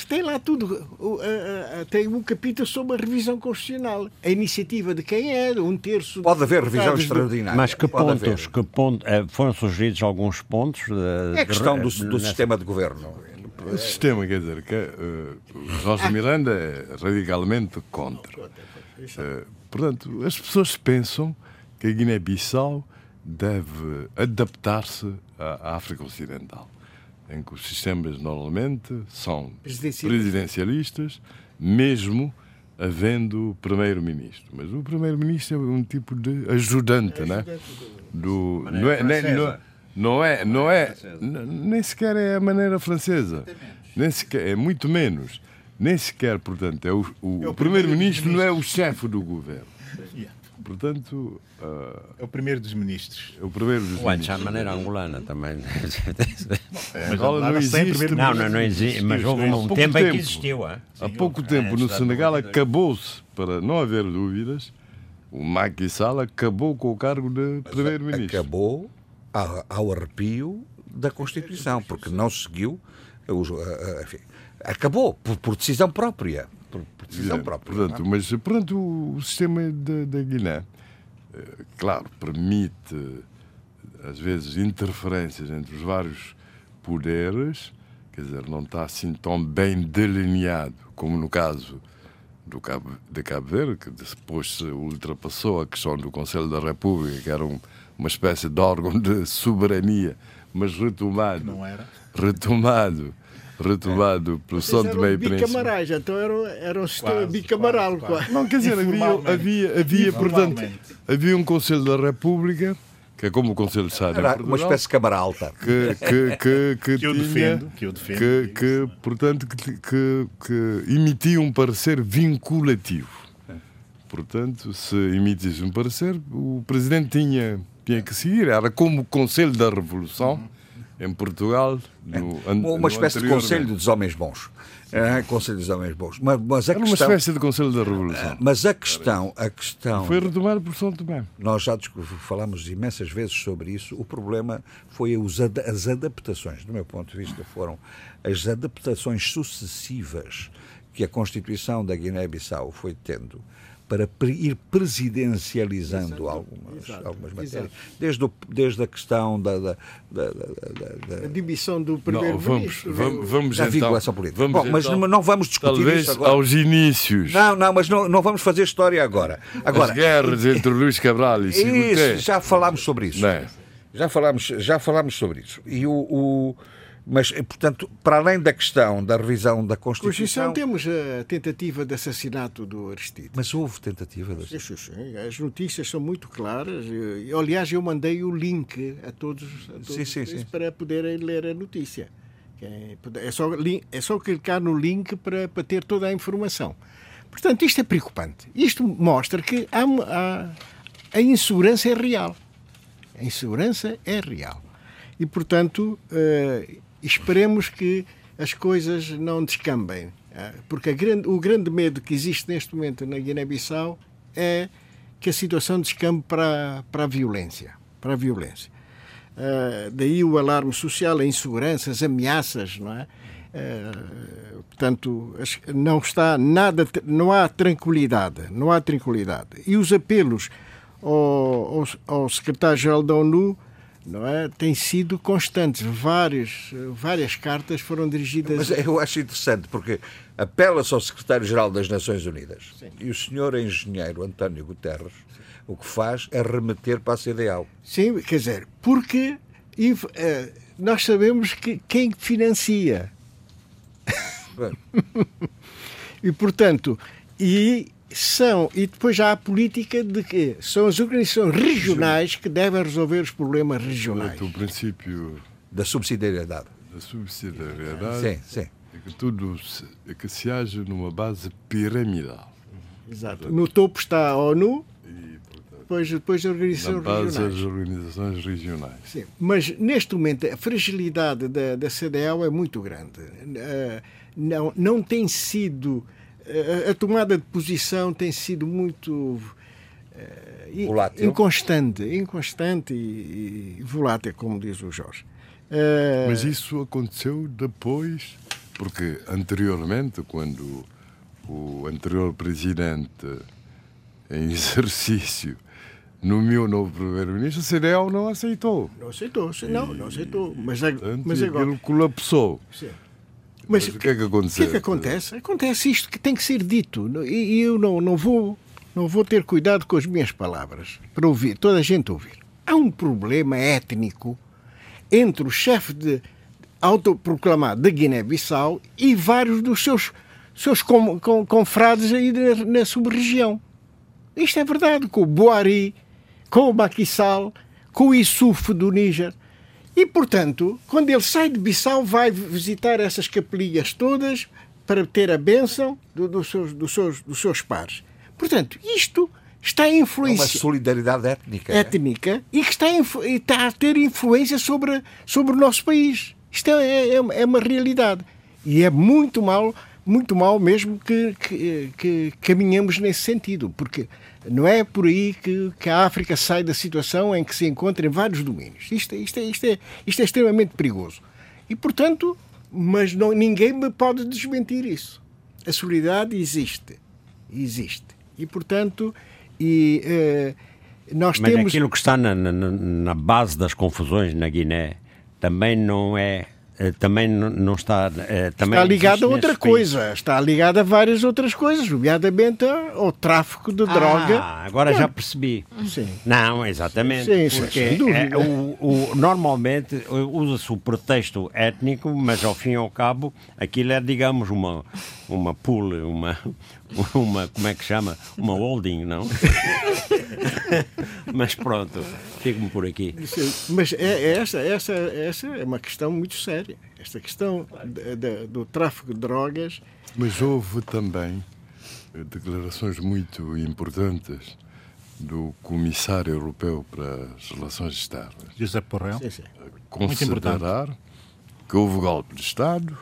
tem lá tudo. eh, eh, Tem um capítulo sobre a revisão constitucional. A iniciativa de quem é, um terço. Pode haver revisão do- extraordinária. Mas que Pode haver. pontos, que ponto, eh, foram sugeridos alguns pontos? de- É questão do, do nessa- sistema de governo. O sistema, quer dizer, que eh, o Jorge Miranda é radicalmente contra. Eh, portanto, as pessoas pensam que a Guiné-Bissau deve adaptar-se à África Ocidental, em que os sistemas normalmente são Presidencialistas. presidencialistas, mesmo havendo primeiro-ministro. Mas o primeiro-ministro é um tipo de ajudante, né? Do, não é, nem- não é, não é, não é, nem sequer é a maneira francesa, nem sequer, é muito menos, nem sequer, portanto, é o, o, o primeiro-ministro não é o chefe do governo. Portanto, ah, É o primeiro dos ministros. é o primeiro dos Ué, ministros. maneira angolana também. Mas Angola não existe. Não, não, não existe. Mas houve um pouco tempo em tempo. que existiu. ah. Há pouco tempo no Senegal acabou-se, para não haver dúvidas, o Macky Sall acabou com o cargo de primeiro-ministro. Acabou ao, ao arrepio da Constituição, porque não seguiu. Os, ah, ah, enfim, acabou por, por decisão própria. Por, por decisão É, própria. Portanto, mas portanto, o, sistema da, da Guiné, eh, claro, permite às vezes interferências entre os vários poderes, quer dizer, não está assim tão bem delineado como no caso do Cabo, de Cabo Verde, que depois se ultrapassou a questão do Conselho da República, que era um- uma espécie de órgão de soberania, mas retomado, Não era? retomado, retomado pelo Vocês São Tomé e Príncipe. bicamarais, então era, era um sistema Quase, bicamaral. quase, quase. Não, quer dizer, havia, havia, havia portanto, havia um Conselho da República, que é como o Conselho de Estado em Era uma espécie de câmara alta. que, que, que, que, Que eu tinha, defendo, que eu defendo. que, que, portanto, que, que, que emitia um parecer vinculativo. Portanto, se emitisse um parecer, o Presidente tinha, tinha que seguir. Era como o Conselho da Revolução em Portugal. No, an- Uma espécie de anteriormente. conselho dos homens bons. É, conselho dos homens bons. Mas, mas a Era uma questão, espécie de Conselho da Revolução. mas a questão, a questão Foi retomado por São Tomé. Nós já falámos imensas vezes sobre isso. O problema foi os as adaptações, do meu ponto de vista, foram as adaptações sucessivas que a Constituição da Guiné-Bissau foi tendo para ir presidencializando algumas, algumas matérias. Desde, o- desde a questão da, da, da, da- da- A dimissão do primeiro-ministro. vamos, vamos da então, vinculação política. vamos Bom, mas então, não, não vamos discutir talvez isso agora. aos inícios Não, não, mas não, não vamos fazer história agora. Agora, das guerras entre Luís Cabral e. Isso, já falámos sobre isso. Não é? Já falámos, já falámos sobre isso. E o, o- mas, eh, portanto, para além da questão da revisão da Constituição. Constituição temos a tentativa de assassinato do Aristides. Mas houve tentativa de. Sim, sim, sim. As notícias são muito claras. E, Aliás, eu mandei o link a todos, a todos Sim, sim, sim. para poderem ler a notícia. Puder- É só, é só clicar no link para, para ter toda a informação. Portanto, isto é preocupante. Isto mostra que há, há- a insegurança é real. A insegurança é real. E, portanto, eh, esperemos que as coisas não descambem. eh, Porque grande- o grande medo que existe neste momento na Guiné-Bissau é que a situação descambe para, para a violência. Para a violência. Eh, daí o alarme social, a insegurança, as ameaças, não é? Eh, portanto, não está nada, não há tranquilidade, não há tranquilidade. E os apelos ao, ao, ao secretário-geral da ONU não é? Tem sido constantes. Várias, várias cartas foram dirigidas. Mas eu acho interessante porque apela-se ao secretário-geral das Nações Unidas Sim. e o senhor engenheiro António Guterres o que faz é remeter para a CDAO. Sim, quer dizer, porque uh, nós sabemos que quem financia. [LAUGHS] e portanto, e são e depois já há a política de que são as organizações regionais que devem resolver os problemas regionais. O princípio da subsidiariedade. Da subsidiariedade. Sim, sim. É que tudo se, é que se age numa base piramidal. Exato. No topo está a ONU depois, depois a organização base regionais. organizações regionais. Sim, mas neste momento a fragilidade da, da CDL é muito grande. Uh, não, não tem sido. A tomada de posição tem sido muito. Uh, inconstante, inconstante e, e, volátil, como diz o Jorge. Mas isso aconteceu depois, porque anteriormente, quando o anterior presidente em [LAUGHS] exercício nomeou o novo primeiro-ministro, CDL não aceitou. Não aceitou, não, não aceitou. Mas, mas agora. Ele colapsou. Sim. Mas, mas, o que é que aconteceu? O que é que acontece? Acontece isto que tem que ser dito. E eu não, não, vou, não vou ter cuidado com as minhas palavras para ouvir, toda a gente ouvir. Há um problema étnico entre o chefe de autoproclamado da Guiné-Bissau e vários dos seus, seus com, com, confrades aí na, na sub-região. Isto é verdade, com o Boari, com o Maquissal, com o Isuf do Níger. E, portanto, quando ele sai de Bissau, vai visitar essas capelinhas todas para ter a bênção do, dos, seus, dos, seus, dos seus pares. Portanto, isto está a influenciar. É uma solidariedade étnica. É? Étnica é? e que está a, está a, ter influência sobre, sobre o nosso país. Isto é, é, é uma realidade. E é muito mal, muito mal mesmo que, que, que caminhamos nesse sentido, porque não é por aí que, que, a África sai da situação em que se encontra em vários domínios. Isto, isto, é, isto, é, isto é extremamente perigoso. E, portanto, mas não, ninguém me pode desmentir isso. A solidariedade existe. Existe. E, portanto, e, eh, nós mas temos. aquilo que está na, na, na base das confusões na Guiné também não é também não está. Eh, também está ligado a outra coisa, país. está ligado a várias outras coisas, nomeadamente ao tráfico de ah, droga. Agora já percebi. Sim. Não, exatamente. Sim, porque é, o, o, normalmente usa-se o pretexto étnico, mas ao fim e ao cabo aquilo é, digamos, uma, uma pool, uma, [LAUGHS] uma. Como é que chama? Uma holding, não? [LAUGHS] mas pronto, fico-me por aqui. Mas é, é, essa, essa, essa é uma questão muito séria. Esta questão de, de, do tráfico de drogas. Mas houve também declarações muito importantes do Comissário Europeu para as Relações Externas. José Porrel. Sim, sim. Considerar que houve golpe de Estado.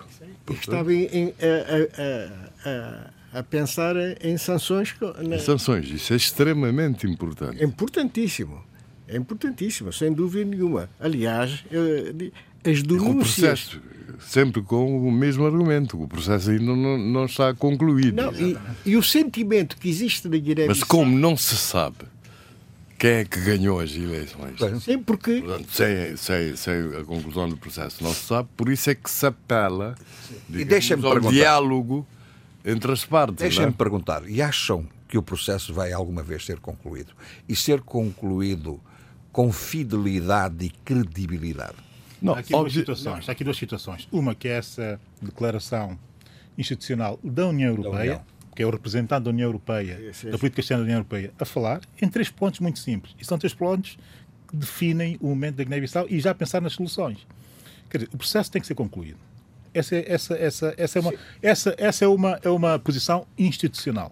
Portanto, estava em, em, a, a, a a pensar em sanções. Em sanções, isso é extremamente importante. É importantíssimo. É importantíssimo, sem dúvida nenhuma. Aliás, as denúncias. Processo, sempre com o mesmo argumento, o processo ainda não, não está concluído. Não, e, e, o sentimento que existe na Guiné-Bissau. Mas como não se sabe quem é que ganhou as eleições. Sim, porque. Portanto, sem, sem, sem a conclusão do processo, não se sabe, por isso é que se apela digamos, e ao diálogo entre as partes. Deixem-me é? perguntar, e acham que o processo vai alguma vez ser concluído? E ser concluído com fidelidade e credibilidade? Não, há aqui, duas situações, há aqui duas situações. Uma que é essa declaração institucional da União Europeia, da União. que é o representante da União Europeia, da política externa da União Europeia, a falar em três pontos muito simples. E são três pontos que definem o momento da Guiné-Bissau e já pensar nas soluções. Quer dizer, o processo tem que ser concluído. Essa, essa, essa, essa, é, uma, essa, essa é, uma, é uma posição institucional.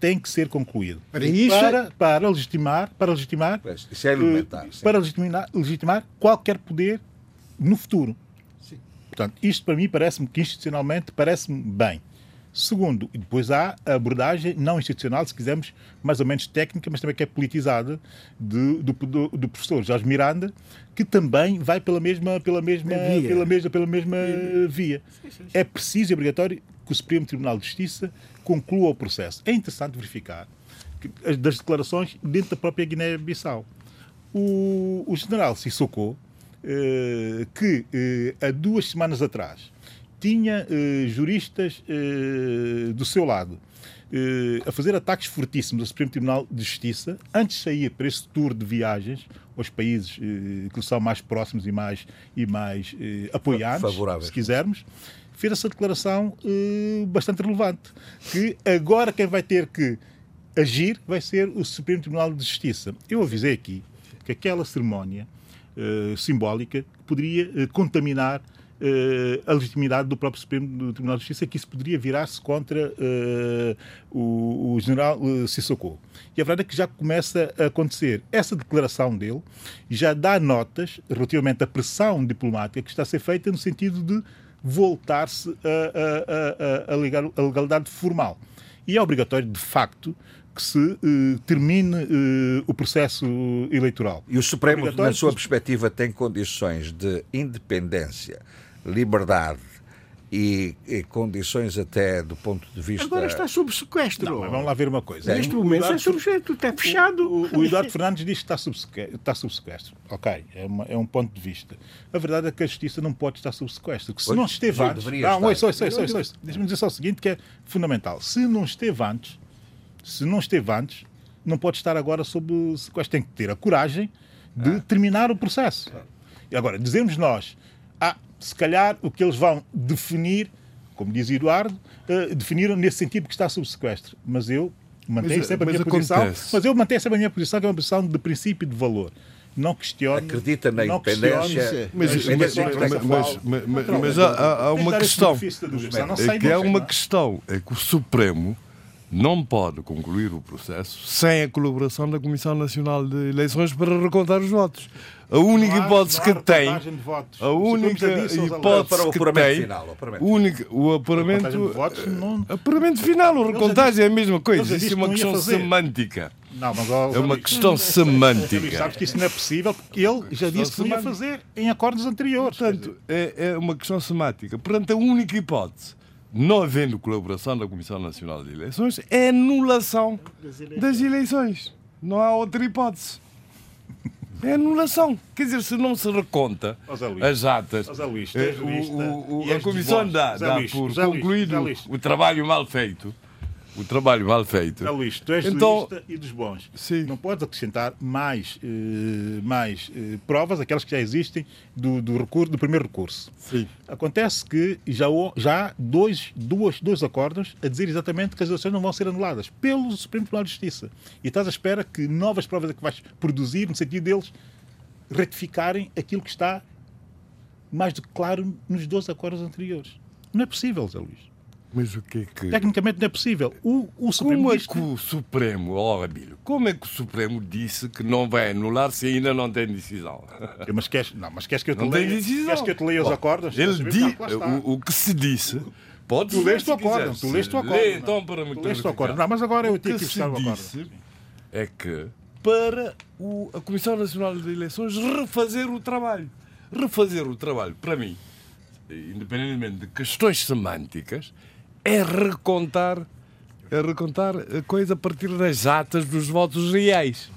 Tem que ser concluído. Para, isso... para, para legitimar, para legitimar, isso é elementar, uh, para legitimar, legitimar qualquer poder no futuro. Sim. Portanto, isto para mim parece-me que institucionalmente parece-me bem. Segundo, e depois há a abordagem não institucional, se quisermos, mais ou menos técnica, mas também que é politizada, de, do, do, do, professor Jorge Miranda, que também vai pela mesma, pela mesma, via. Pela mesma, pela mesma via. Sim, sim, sim. É preciso e obrigatório que o Supremo Tribunal de Justiça conclua o processo. É interessante verificar que, das declarações dentro da própria Guiné-Bissau. o, o general Sissoko, eh, que eh, há duas semanas atrás tinha eh, juristas eh, do seu lado eh, a fazer ataques fortíssimos ao Supremo Tribunal de Justiça, antes de sair para esse tour de viagens aos países que lhe são mais próximos e mais, e mais apoiados, Favoráveis. se quisermos, fez essa declaração eh, bastante relevante, que agora quem vai ter que agir vai ser o Supremo Tribunal de Justiça. Eu avisei aqui que aquela cerimónia eh, simbólica poderia eh, contaminar eh, a legitimidade do próprio Supremo Tribunal de Justiça, que isso poderia virar-se contra eh, o, o general eh, Sissoko. E a verdade é que já começa a acontecer. Essa declaração dele já dá notas relativamente à pressão diplomática que está a ser feita no sentido de voltar-se a, a- a- a legal- a legalidade formal. E é obrigatório, de facto, que se termine o processo eleitoral. E o Supremo, Obrigatório na sua perspectiva, tem condições de independência, liberdade e, e condições até do ponto de vista. Agora está sob sequestro. Não, mas vamos lá ver uma coisa. Neste O momento está Eduardo- sob sequestro, está fechado. O, o Eduardo Fernandes diz que está sob, seque- está sob sequestro. Ok, é, uma- é um ponto de vista. A verdade é que a justiça não pode estar sob sequestro. Que se Pois, não esteve antes. Não, estar. ouça, ouça, ouça, ouça, ouça. Deixa-me dizer só o seguinte, que é fundamental. Se não esteve antes, se não esteve antes, não pode estar agora sob sequestro. Tem que ter a coragem de Ah. terminar o processo. E agora, dizemos nós, ah, se calhar o que eles vão definir, como diz Eduardo, eh, definiram nesse sentido que está sob sequestro. Mas eu mantenho Mas, sempre a mas minha posição. acontece. Mas eu mantenho sempre a minha posição, que é uma posição de princípio e de valor. Não questiono. Acredita na não independência. Mas, as mas, mas, há, há- há uma questão. É que é uma questão. É que o Supremo não pode concluir o processo sem a colaboração da Comissão Nacional de Eleições para recontar os votos. A única há- hipótese que tem, a O única hipótese Para o que apuramento tem, final, o apuramento única, o recontagem apuramento, de votos não- apuramento final, já recontagem é a mesma coisa. Isso é uma questão semântica. Não, mas, ó, É uma questão semântica. Sabes que isso não é possível porque ele já disse que não ia fazer em acordos anteriores. Portanto, é, é uma questão semântica. Portanto, a única hipótese, não havendo colaboração da Comissão Nacional de Eleições, é anulação das eleições. Não há outra hipótese. É anulação. Quer dizer, se não se reconta Luís. as atas, Luís, eh, o- o- e a Comissão dá, dá por concluído o trabalho mal feito. O trabalho mal feito. Luís, tu és Então- jurista e dos bons. Sim. Não podes acrescentar mais, eh, mais eh, provas, aquelas que já existem, do, do, recurso, do primeiro recurso. Sim. Acontece que já, já há dois, duas, dois acordos a dizer exatamente que as eleições não vão ser anuladas pelo Supremo Tribunal de Justiça. E estás à espera que novas provas é que vais produzir no sentido deles retificarem aquilo que está mais do que claro nos 12 acordos anteriores. Não é possível, Zé Luís. Mas o que é que. Tecnicamente não é possível. O, o Supremo Como é que o Supremo, ó Abílio, como é que o Supremo disse que não vai anular se ainda não tem decisão? Mas queres, não, mas queres que eu te Não tem leia, decisão. queres que eu te leia os Bom, acordos? Ele Não, está. o, o que se disse, pode Tu leste o acordo, tu leste o acordo. Lê, então, para me Tu leste o acordo. Não, mas agora eu tenho que buscar o acordo. disse é que para o- a Comissão Nacional de Eleições refazer o trabalho. Refazer o trabalho, para mim, independentemente de questões semânticas, é recontar, é recontar a coisa a partir das atas dos votos reais.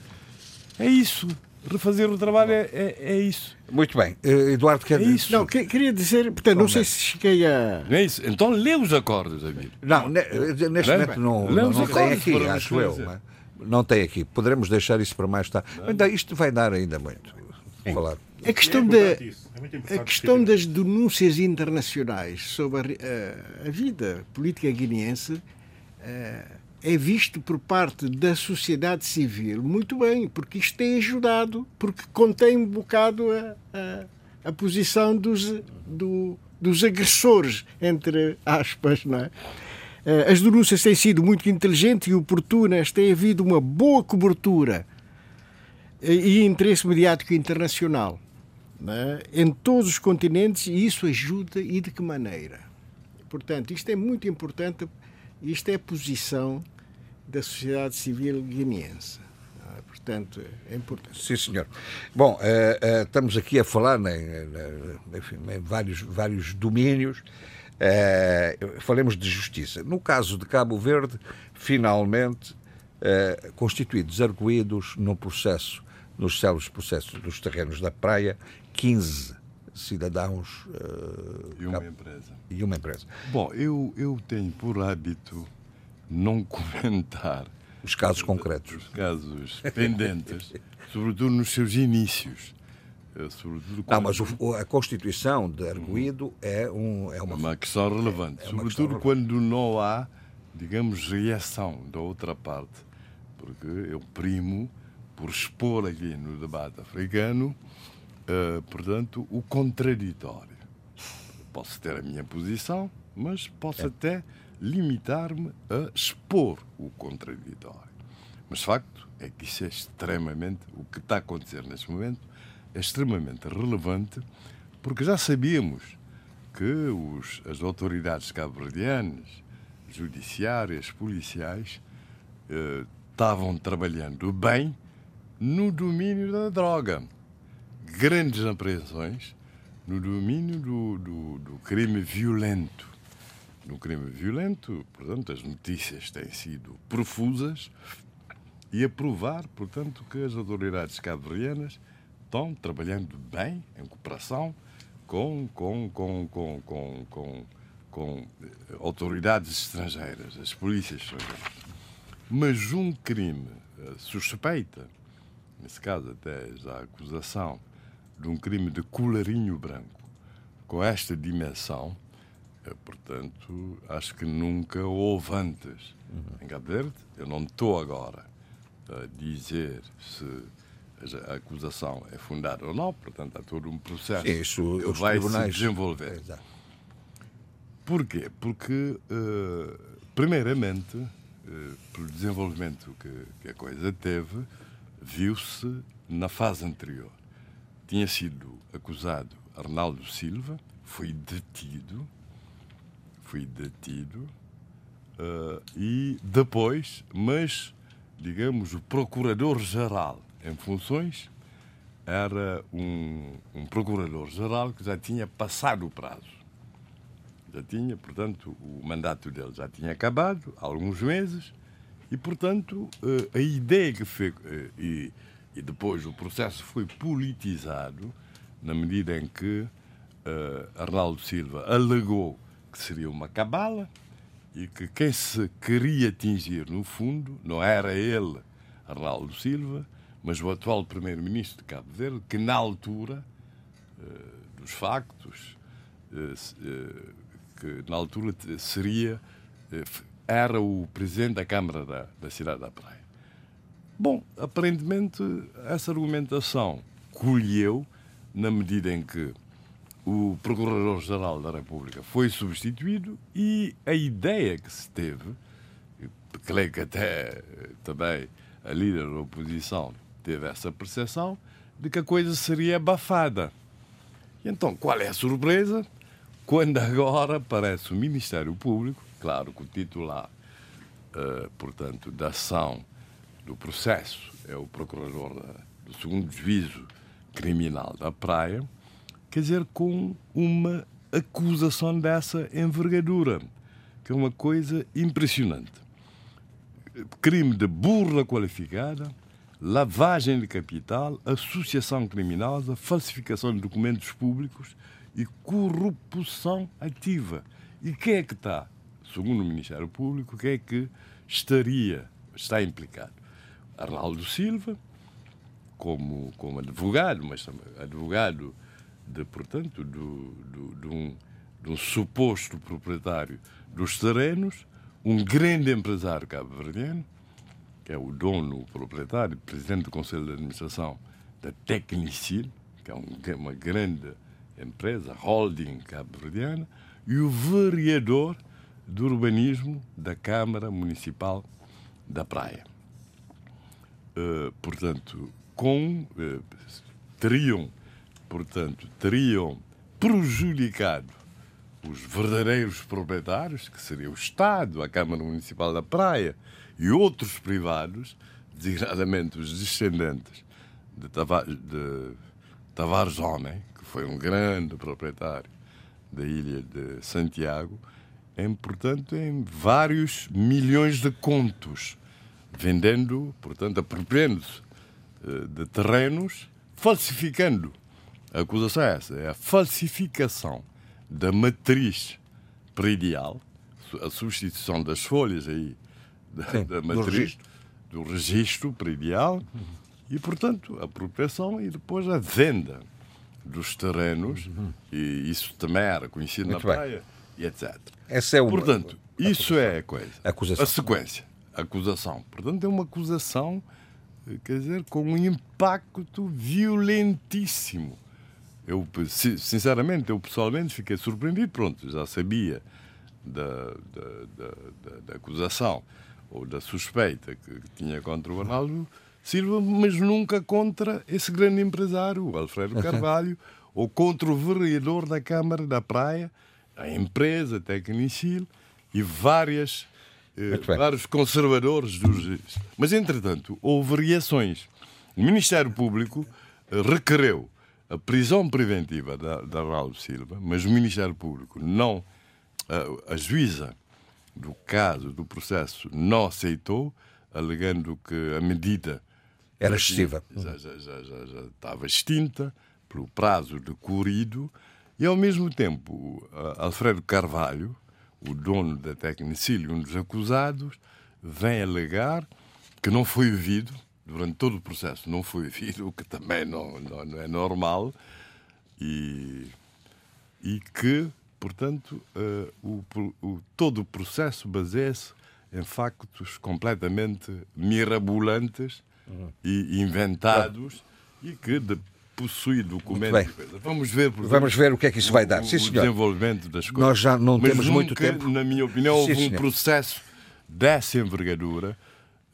É isso. Refazer o trabalho é, é, é isso. Muito bem. Eh, Eduardo, quer É isso. Não, que- queria dizer, portanto, não sei se cheguei a. Não é isso? Então lê os acordos, Abílio. Não, ne- neste momento não, Lê não, os não tem acordos aqui, acho eu. Não, é? Não tem aqui. Poderemos deixar isso para mais tarde. Ainda, isto vai dar ainda muito. Falar. A questão, É da, importante isso. É a questão das denúncias internacionais sobre a, a- a vida política guineense eh, é visto por parte da sociedade civil muito bem, porque isto tem ajudado, porque contém um bocado a, a, a posição dos, do- dos agressores, entre aspas, não é? Eh, As denúncias têm sido muito inteligentes e oportunas, tem havido uma boa cobertura e interesse mediático internacional né, em todos os continentes e isso ajuda e de que maneira? Portanto, isto é muito importante, isto é a posição da sociedade civil guineense. é? Portanto, é importante. Sim, senhor. Bom, eh, eh, estamos aqui a falar em, em- enfim, em vários, vários domínios. Eh, falemos de justiça. No caso de Cabo Verde, finalmente eh, constituídos arguídos no processo nos célebres processos dos terrenos da praia, 15 cidadãos uh, e uma empresa. E uma empresa. Bom, eu, eu tenho por hábito não [LAUGHS] comentar os casos concretos. Os casos pendentes, [LAUGHS] sobretudo nos seus inícios. Eh, sobretudo não, mas o, a Constituição de Arguído é, um, é uma... uma questão relevante, é, é sobretudo questão quando não há, digamos, reação da outra parte. Porque eu primo por expor aqui no debate africano, uh, portanto, o contraditório. Posso ter a minha posição, mas posso é. até limitar-me a expor o contraditório. Mas, facto, é que isso é extremamente, o que está a acontecer neste momento, é extremamente relevante, porque já sabíamos que os, as autoridades cabo-verdianas, judiciárias, policiais, eh, estavam trabalhando bem no domínio da droga. Grandes apreensões no domínio do, do, do crime violento. No crime violento, portanto, as notícias têm sido profusas e a provar, portanto, que as autoridades cabo-verdianas estão trabalhando bem, em cooperação com, com, com, com, com, com, com eh, autoridades estrangeiras, as polícias estrangeiras. Mas um crime eh, suspeita nesse caso até já a acusação de um crime de colarinho branco, com esta dimensão, é, portanto, acho que nunca houve antes uhum. em Cabo Verde. Eu não estou agora a dizer se a acusação é fundada ou não, portanto, há todo um processo Isso, que vai tribunais... se desenvolver. Exato. Porquê? Porque, uh, primeiramente, uh, pelo desenvolvimento que, que a coisa teve, viu-se na fase anterior. Tinha sido acusado Arnaldo Silva, foi detido, foi detido, uh, e depois, mas, digamos, o procurador-geral em funções era um, um procurador-geral que já tinha passado o prazo. Já tinha, portanto, o mandato dele já tinha acabado há alguns meses e, portanto, eh, a ideia que foi. Eh, e, e depois o processo foi politizado na medida em que uh, Arnaldo Silva alegou que seria uma cabala e que quem se queria atingir, no fundo, não era ele, Arnaldo Silva, mas o atual primeiro-ministro de Cabo Verde, que na altura uh, dos factos, uh, que na altura seria era o presidente da Câmara da, da cidade da Praia. Bom, aparentemente essa argumentação colheu na medida em que o Procurador-Geral da República foi substituído e a ideia que se teve, creio que até também a líder da oposição teve essa percepção, de que a coisa seria abafada. Então, qual é a surpresa? Quando agora aparece o Ministério Público Claro que o titular, uh, portanto, da ação do processo é o procurador da, do segundo juízo criminal da Praia, quer dizer, com uma acusação dessa envergadura, que é uma coisa impressionante. Crime de burla qualificada, lavagem de capital, associação criminosa, falsificação de documentos públicos e corrupção ativa. E quem é que está segundo o Ministério Público, quem é que estaria, está implicado? Arnaldo Silva, como, como advogado, mas também advogado de, portanto, do, do, de, um, de um suposto proprietário dos terrenos, um grande empresário cabo-verdiano, que é o dono, o proprietário, presidente do Conselho de Administração da Tecnicil, que é um, uma grande empresa, holding cabo-verdiana, e o vereador do Urbanismo da Câmara Municipal da Praia. Uh, portanto, com uh, teriam, portanto, teriam prejudicado os verdadeiros proprietários, que seria o Estado, a Câmara Municipal da Praia e outros privados, designadamente os descendentes de, Tavares, de Tavares Homem, que foi um grande proprietário da ilha de Santiago, em, portanto, em vários milhões de contos, vendendo, portanto, apropriando-se eh, de terrenos, falsificando. A acusação é essa, é a falsificação da matriz predial, a substituição das folhas aí da, Sim, da do matriz, registro. do registro predial e, portanto, a apropriação e depois a venda dos terrenos, e isso também era conhecido Muito na bem. praia, e etc. Essa é uma Portanto, isso é a coisa. Acusação. A sequência. A acusação. Portanto, é uma acusação, eh, quer dizer, com um impacto violentíssimo. Eu, si- sinceramente, eu pessoalmente fiquei surpreendido. Pronto, já sabia da, da, da, da- acusação ou da suspeita que, que tinha contra o Arnaldo Silva, mas nunca contra esse grande empresário, o Alfredo [LAUGHS] Carvalho, ou contra o vereador da Câmara da Praia, a empresa Tecnicil e várias, eh, vários conservadores dos. Mas, entretanto, houve reações. O Ministério Público eh, requereu a prisão preventiva da, da Raul Silva, mas o Ministério Público não. A, a juíza do caso, do processo, não aceitou, alegando que a medida Era excessiva. Já, já, já, já, já estava extinta pelo prazo decorrido e, ao mesmo tempo, a- Alfredo Carvalho, o dono da Tecnicil e um dos acusados, vem alegar que não foi ouvido, durante todo o processo não foi ouvido, [LAUGHS] o que também não, não, não é normal, e, e que, portanto, eh, o, o- todo o processo baseia-se em factos completamente mirabolantes e inventados e que de, possui documentos. Vamos ver, por Vamos exemplo, ver o que é que isso vai dar. o- Sim, o senhor. desenvolvimento das coisas. Nós já não Mas temos muito nunca, tempo. Na minha opinião, Sim, houve um senhor. processo dessa envergadura,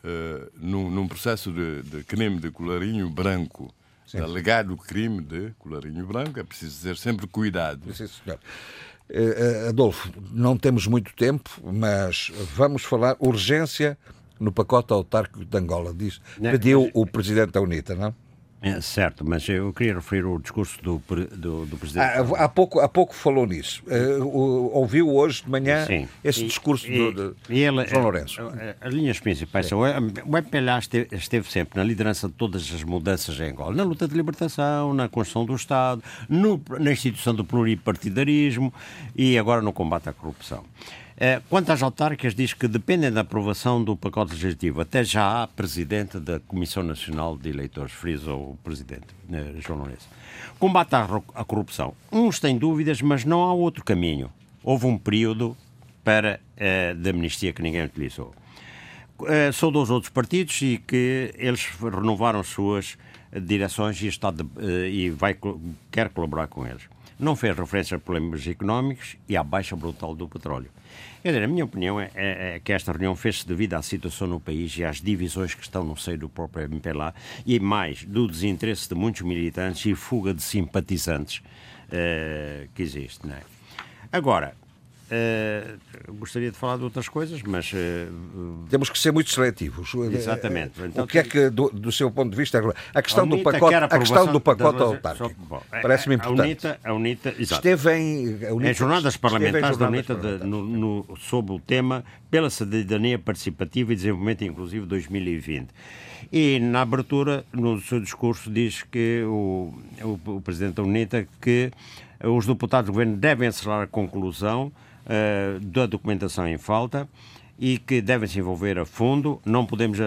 eh, num, num processo de, de crime de colarinho branco, de alegado crime de colarinho branco, é preciso ter sempre cuidado. Sim, senhor. Eh, eh, Adolfo, não temos muito tempo, mas vamos falar urgência no pacote autárquico de Angola. Diz, Não, pediu o presidente da UNITA, não? É, certo, mas eu queria referir o discurso do, do, do Presidente. Ah, há, pouco, há pouco falou nisso. O- ouviu hoje de manhã Sim. esse E- discurso e- do, de ele- João Lourenço. eh, As linhas principais são. O MPLA esteve, esteve sempre na liderança de todas as mudanças em Angola, na luta de libertação, na construção do Estado, no- na instituição do pluripartidarismo e agora no combate à corrupção. Eh, Quanto às autárquicas, diz que dependem da aprovação do pacote legislativo. Até já há presidente da Comissão Nacional de Eleitores, frisa o presidente, eh, João Lourenço. Combate à corrupção. Uns têm dúvidas, mas não há outro caminho. Houve um período para eh, de amnistia que ninguém utilizou. Eh, sou dos outros partidos e que eles renovaram suas eh, direções e, Estado de- eh, e vai, quer colaborar com eles. Não fez referência a problemas económicos e à baixa brutal do petróleo. Quer dizer, a minha opinião é, é- é que esta reunião fez-se devido à situação no país e às divisões que estão no seio do próprio MPLA e mais do desinteresse de muitos militantes e fuga de simpatizantes eh, que existe. Não é? Agora, eh, gostaria de falar de outras coisas, mas eh, Temos que ser muito seletivos. Exatamente. Eh, Então, o que é que, do, do seu ponto de vista, a questão, do UNITA pacote, quer a questão do pacote da- autárquico é- parece-me a importante. UNITA, a UNITA, exato. Esteve em. A UNITA, Em jornadas parlamentares da UNITA de- no, no, sob o tema Pela Cidadania Participativa e Desenvolvimento Inclusivo 2020. E na abertura, no seu discurso, diz que o, o, o Presidente da UNITA que os deputados do Governo devem acelerar a conclusão eh, da documentação em falta e que devem se envolver a fundo. Não podemos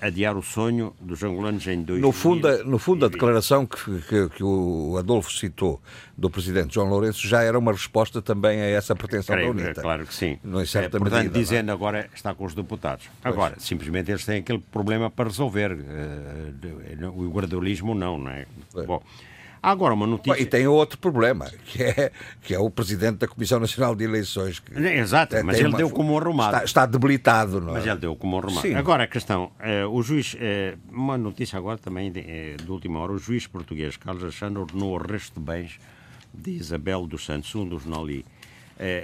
adiar o sonho dos angolanos em dois No fundo, no fundo, a declaração que, que, que o Adolfo citou do presidente João Lourenço já era uma resposta também a essa pretensão Creio, da UNITA. Claro que sim. Não certa É, portanto, medida, não é? dizendo agora está com os deputados. Agora, simplesmente eles têm aquele problema para resolver. eh, de- o guardolismo não, não é? Bom, há agora uma notícia. E tem outro problema, que é, que é o presidente da Comissão Nacional de Eleições. Que Exato, tem- mas tem ele uma- deu como arrumado. Está, está debilitado, não é? Mas ele deu como um remate. Sim. Agora a questão, eh, o juiz, eh, uma notícia agora também de, eh, de última hora, o juiz português Carlos Alexandre ordenou o arresto de bens de Isabel dos Santos, um dos Noli,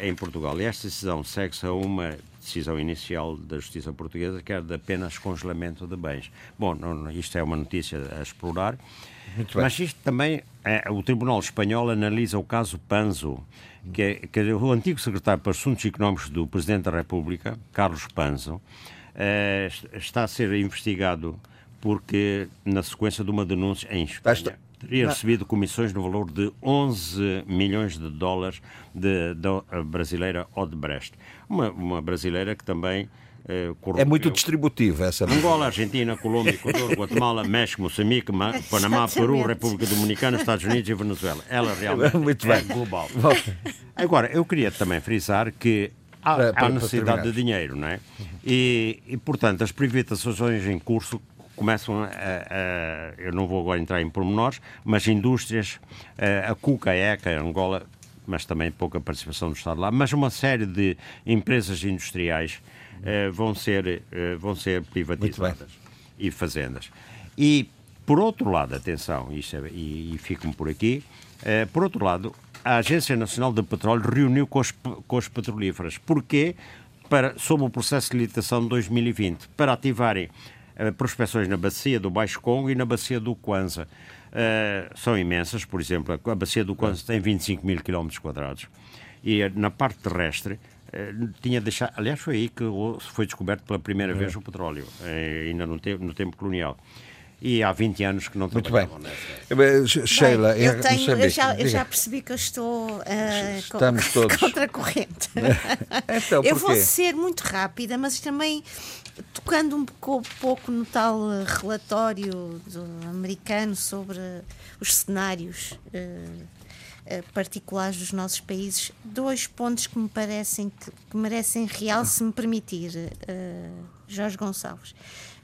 em Portugal. E esta decisão segue-se a uma decisão inicial da Justiça Portuguesa, que era de apenas congelamento de bens. Bom, não- isto é uma notícia a explorar. Muito bem. Mas isto também, eh, o Tribunal Espanhol analisa o caso Panzo, que é, que é o antigo secretário para Assuntos Económicos do Presidente da República, Carlos Panzo, est- está a ser investigado porque na sequência de uma denúncia em Espanha teria recebido comissões no valor de 11 milhões de dólares da brasileira Odebrecht. Uma, uma brasileira que também é muito distributiva essa. [LAUGHS] Angola, Argentina, Colômbia, Equador, [LAUGHS] Guatemala, México, Moçambique, Panamá, Peru, República Dominicana, Estados Unidos e Venezuela. Ela [LAUGHS] realmente muito é bem. global. Agora, eu queria também frisar que há, para, para, há necessidade de dinheiro, não é? E, e, portanto, as privatizações em curso começam a, a, eu não vou agora entrar em pormenores, mas indústrias, a, a Cuca, a ECA, a Angola, mas também pouca participação do Estado lá, mas uma série de empresas industriais uh, vão, ser, uh, vão ser privatizadas e fazendas. E, por outro lado, atenção, é, e, e fico-me por aqui, uh, por outro lado, a Agência Nacional de Petróleo reuniu com as, com as petrolíferas. Porquê? Para, sob o processo de licitação de 2020, para ativarem uh, prospecções na bacia do Baixo Congo e na bacia do Kwanza. Uh, são imensas, por exemplo, a bacia do Kwanza tem 25 mil quilómetros quadrados e na parte terrestre tinha deixado, aliás foi aí que foi descoberto pela primeira é. vez o petróleo, ainda no tempo, no tempo colonial e há 20 anos que não Muito bem. Nessa. Sheila, bem, eu, tenho, eu, já, eu, já, percebi que eu estou uh, Estamos co [LAUGHS] todos. contra a corrente. [LAUGHS] então, eu vou ser muito rápida, mas também tocando um pouco no tal relatório americano sobre os cenários uh, particulares dos nossos países, dois pontos que me parecem que, que merecem real, se me permitir, uh, Jorge Gonçalves.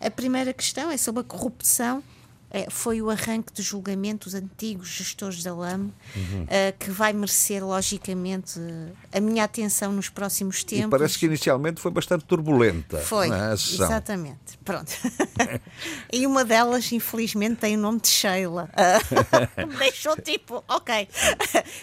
A primeira questão é sobre a corrupção. É, foi o arranque do julgamento dos antigos gestores da LAM, uhum. uh, que vai merecer, logicamente, a minha atenção nos próximos tempos. E parece que inicialmente foi bastante turbulenta. Foi, é, exatamente. Pronto. [LAUGHS] e uma delas, infelizmente, tem o nome de Sheila. Uh, [LAUGHS] deixou tipo, ok.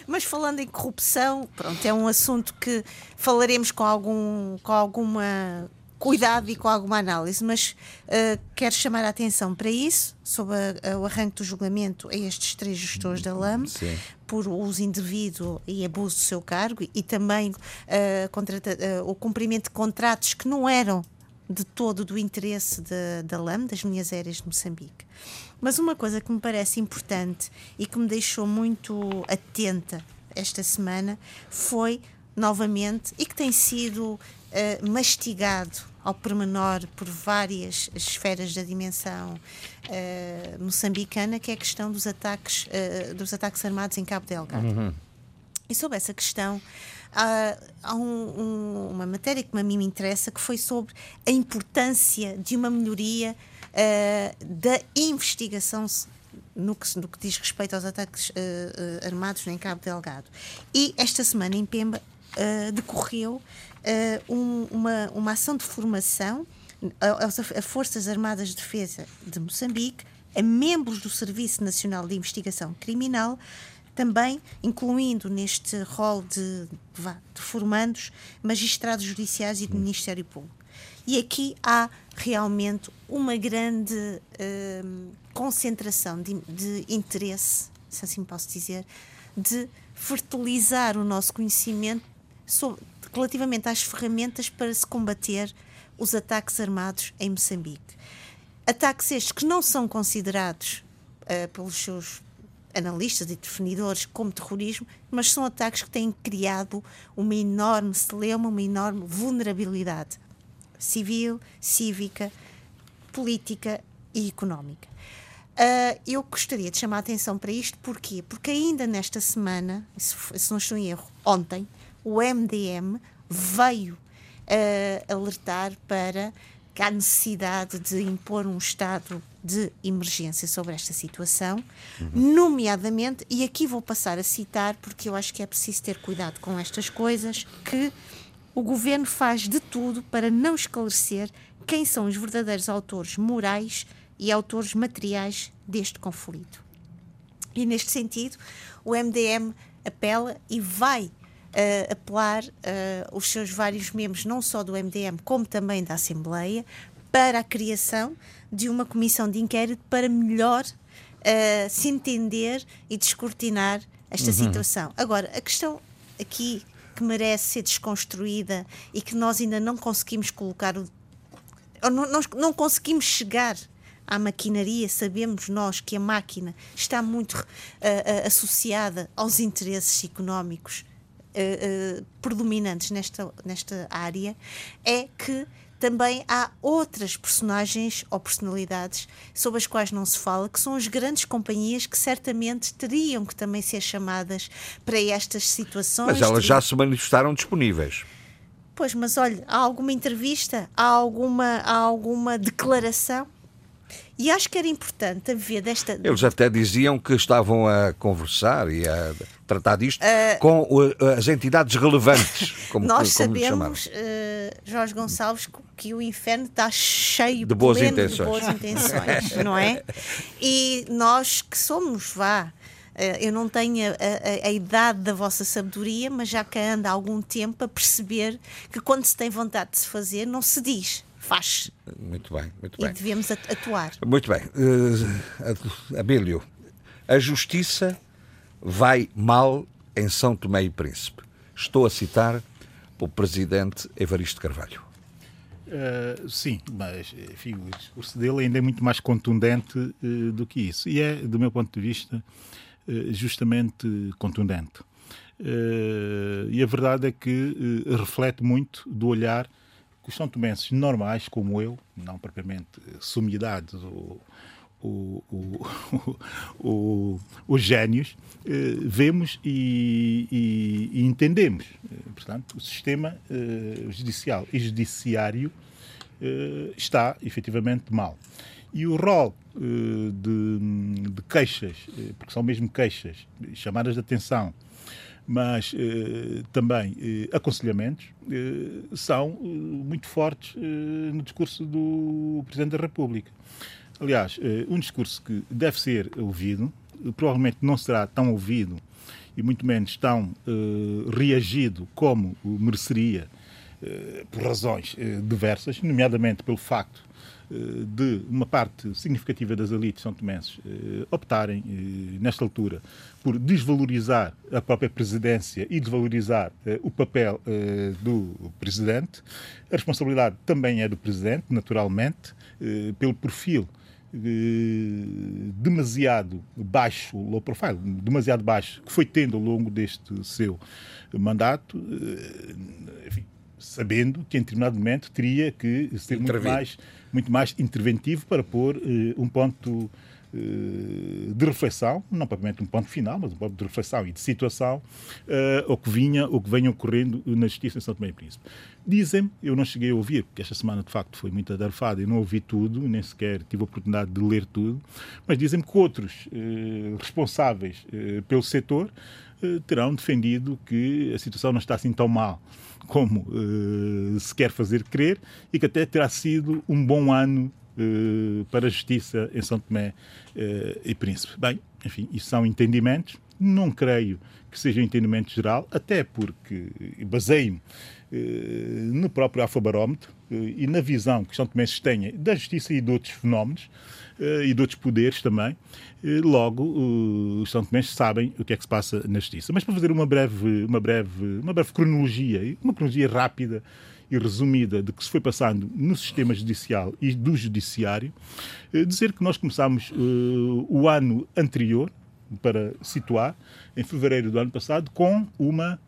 Mas falando em corrupção, pronto, é um assunto que falaremos com, algum, com alguma cuidado e com alguma análise, mas uh, quero chamar a atenção para isso, sobre a, a, o arranque do julgamento a estes três gestores da LAM, Sim. por uso indevido e abuso do seu cargo e também uh, contrata, uh, o cumprimento de contratos que não eram de todo do interesse de, da LAM, das linhas aéreas de Moçambique. Mas uma coisa que me parece importante e que me deixou muito atenta esta semana foi novamente e que tem sido uh, mastigado ao pormenor por várias esferas da dimensão uh, moçambicana, que é a questão dos ataques, uh, dos ataques armados em Cabo Delgado. Uhum. E sobre essa questão, há, há um, um, uma matéria que a mim me interessa, que foi sobre a importância de uma melhoria uh, da investigação no que, no que, diz respeito aos ataques armados em Cabo Delgado. E esta semana em Pemba decorreu uh, um, uma, uma ação de formação a, a Forças Armadas de Defesa de Moçambique, a membros do Serviço Nacional de Investigação Criminal, também incluindo neste rol de, de formandos magistrados judiciais e do Ministério Público. E aqui há realmente uma grande uh, concentração de, de interesse, se assim posso dizer, de fertilizar o nosso conhecimento sobre, relativamente às ferramentas para se combater os ataques armados em Moçambique. Ataques estes que não são considerados uh, pelos seus analistas e definidores como terrorismo, mas são ataques que têm criado uma enorme celeuma, uma enorme vulnerabilidade civil, cívica, política e económica. Uh, eu gostaria de chamar a atenção para isto, porquê? Porque ainda nesta semana, se, se não estou em erro, ontem, o MDM veio uh, alertar para que há necessidade de impor um estado de emergência sobre esta situação, uhum. nomeadamente, e aqui vou passar a citar, porque eu acho que é preciso ter cuidado com estas coisas, que o governo faz de tudo para não esclarecer quem são os verdadeiros autores morais e autores materiais deste conflito. E neste sentido, o MDM apela e vai uh, apelar uh, os seus vários membros, não só do MDM, como também da Assembleia, para a criação de uma comissão de inquérito para melhor uh, se entender e descortinar esta uhum. situação. Agora, a questão aqui que merece ser desconstruída e que nós ainda não conseguimos colocar o. Não, não, não conseguimos chegar à maquinaria, sabemos nós que a máquina está muito uh, uh, associada aos interesses económicos uh, predominantes nesta, nesta área, é que também há outras personagens ou personalidades sobre as quais não se fala, que são as grandes companhias que certamente teriam que também ser chamadas para estas situações. Mas elas já se manifestaram disponíveis. Pois, mas olha, há alguma entrevista? Há alguma, há alguma declaração? E acho que era importante haver desta. Eles até diziam que estavam a conversar e a tratar disto uh, com as entidades relevantes. [LAUGHS] Como, nós como sabemos, uh, Jorge Gonçalves, que o inferno está cheio de boas intenções, de boas [LAUGHS] intenções não é? E nós que somos, vá. Uh, eu não tenho a, a, a, idade da vossa sabedoria, mas já que anda há algum tempo a perceber que quando se tem vontade de se fazer, não se diz faz. Muito bem, muito e bem. E devemos atuar. Muito bem. Uh, Abílio, a justiça vai mal em São Tomé e Príncipe. Estou a citar o presidente Evaristo Carvalho. Uh, sim, mas enfim, o discurso dele ainda é muito mais contundente uh, do que isso. E é, do meu ponto de vista, uh, justamente contundente. e a verdade é que reflete muito do olhar os são tomenses normais, como eu, não propriamente sumidades ou, ou, ou, [LAUGHS] os gênios, eh, vemos e, e, e, entendemos. Portanto, o sistema eh, judicial e judiciário eh, está efetivamente mal. E o rol de, de queixas, porque são mesmo queixas, chamadas de atenção, mas eh, também eh, aconselhamentos, eh, são eh, muito fortes eh, no discurso do Presidente da República. Aliás, eh, um discurso que deve ser ouvido, provavelmente não será tão ouvido e muito menos tão reagido como mereceria, por razões diversas, nomeadamente pelo facto de uma parte significativa das elites são tomenses eh, optarem, eh, nesta altura, por desvalorizar a própria presidência e desvalorizar eh, o papel do presidente. A responsabilidade também é do presidente, naturalmente, pelo perfil demasiado baixo, low profile, demasiado baixo, que foi tendo ao longo deste seu mandato, enfim, sabendo que em determinado momento teria que ser muito mais muito mais interventivo para pôr uh, um ponto uh, de reflexão, não propriamente um ponto final, mas um ponto de reflexão e de situação uh, o que vinha, o que vem ocorrendo na Justiça em São Tomé e Príncipe. Dizem, eu não cheguei a ouvir, porque esta semana de facto foi muito adarfada e não ouvi tudo, nem sequer tive a oportunidade de ler tudo, mas dizem que outros responsáveis pelo setor terão defendido que a situação não está assim tão mal como uh, se quer fazer crer e que até terá sido um bom ano uh, para a justiça em São Tomé e Príncipe. Bem, enfim, isso são entendimentos. Não creio que seja um entendimento geral, até porque baseio-me no próprio Afobarómetro e na visão que São Tomé têm da justiça e de outros fenómenos e de outros poderes também, logo os São Tomés sabem o que é que se passa na justiça. Mas para fazer uma breve, uma breve, uma breve cronologia, uma cronologia rápida e resumida de que se foi passando no sistema judicial e do judiciário, dizer que nós começámos o ano anterior, para situar, em fevereiro do ano passado, com uma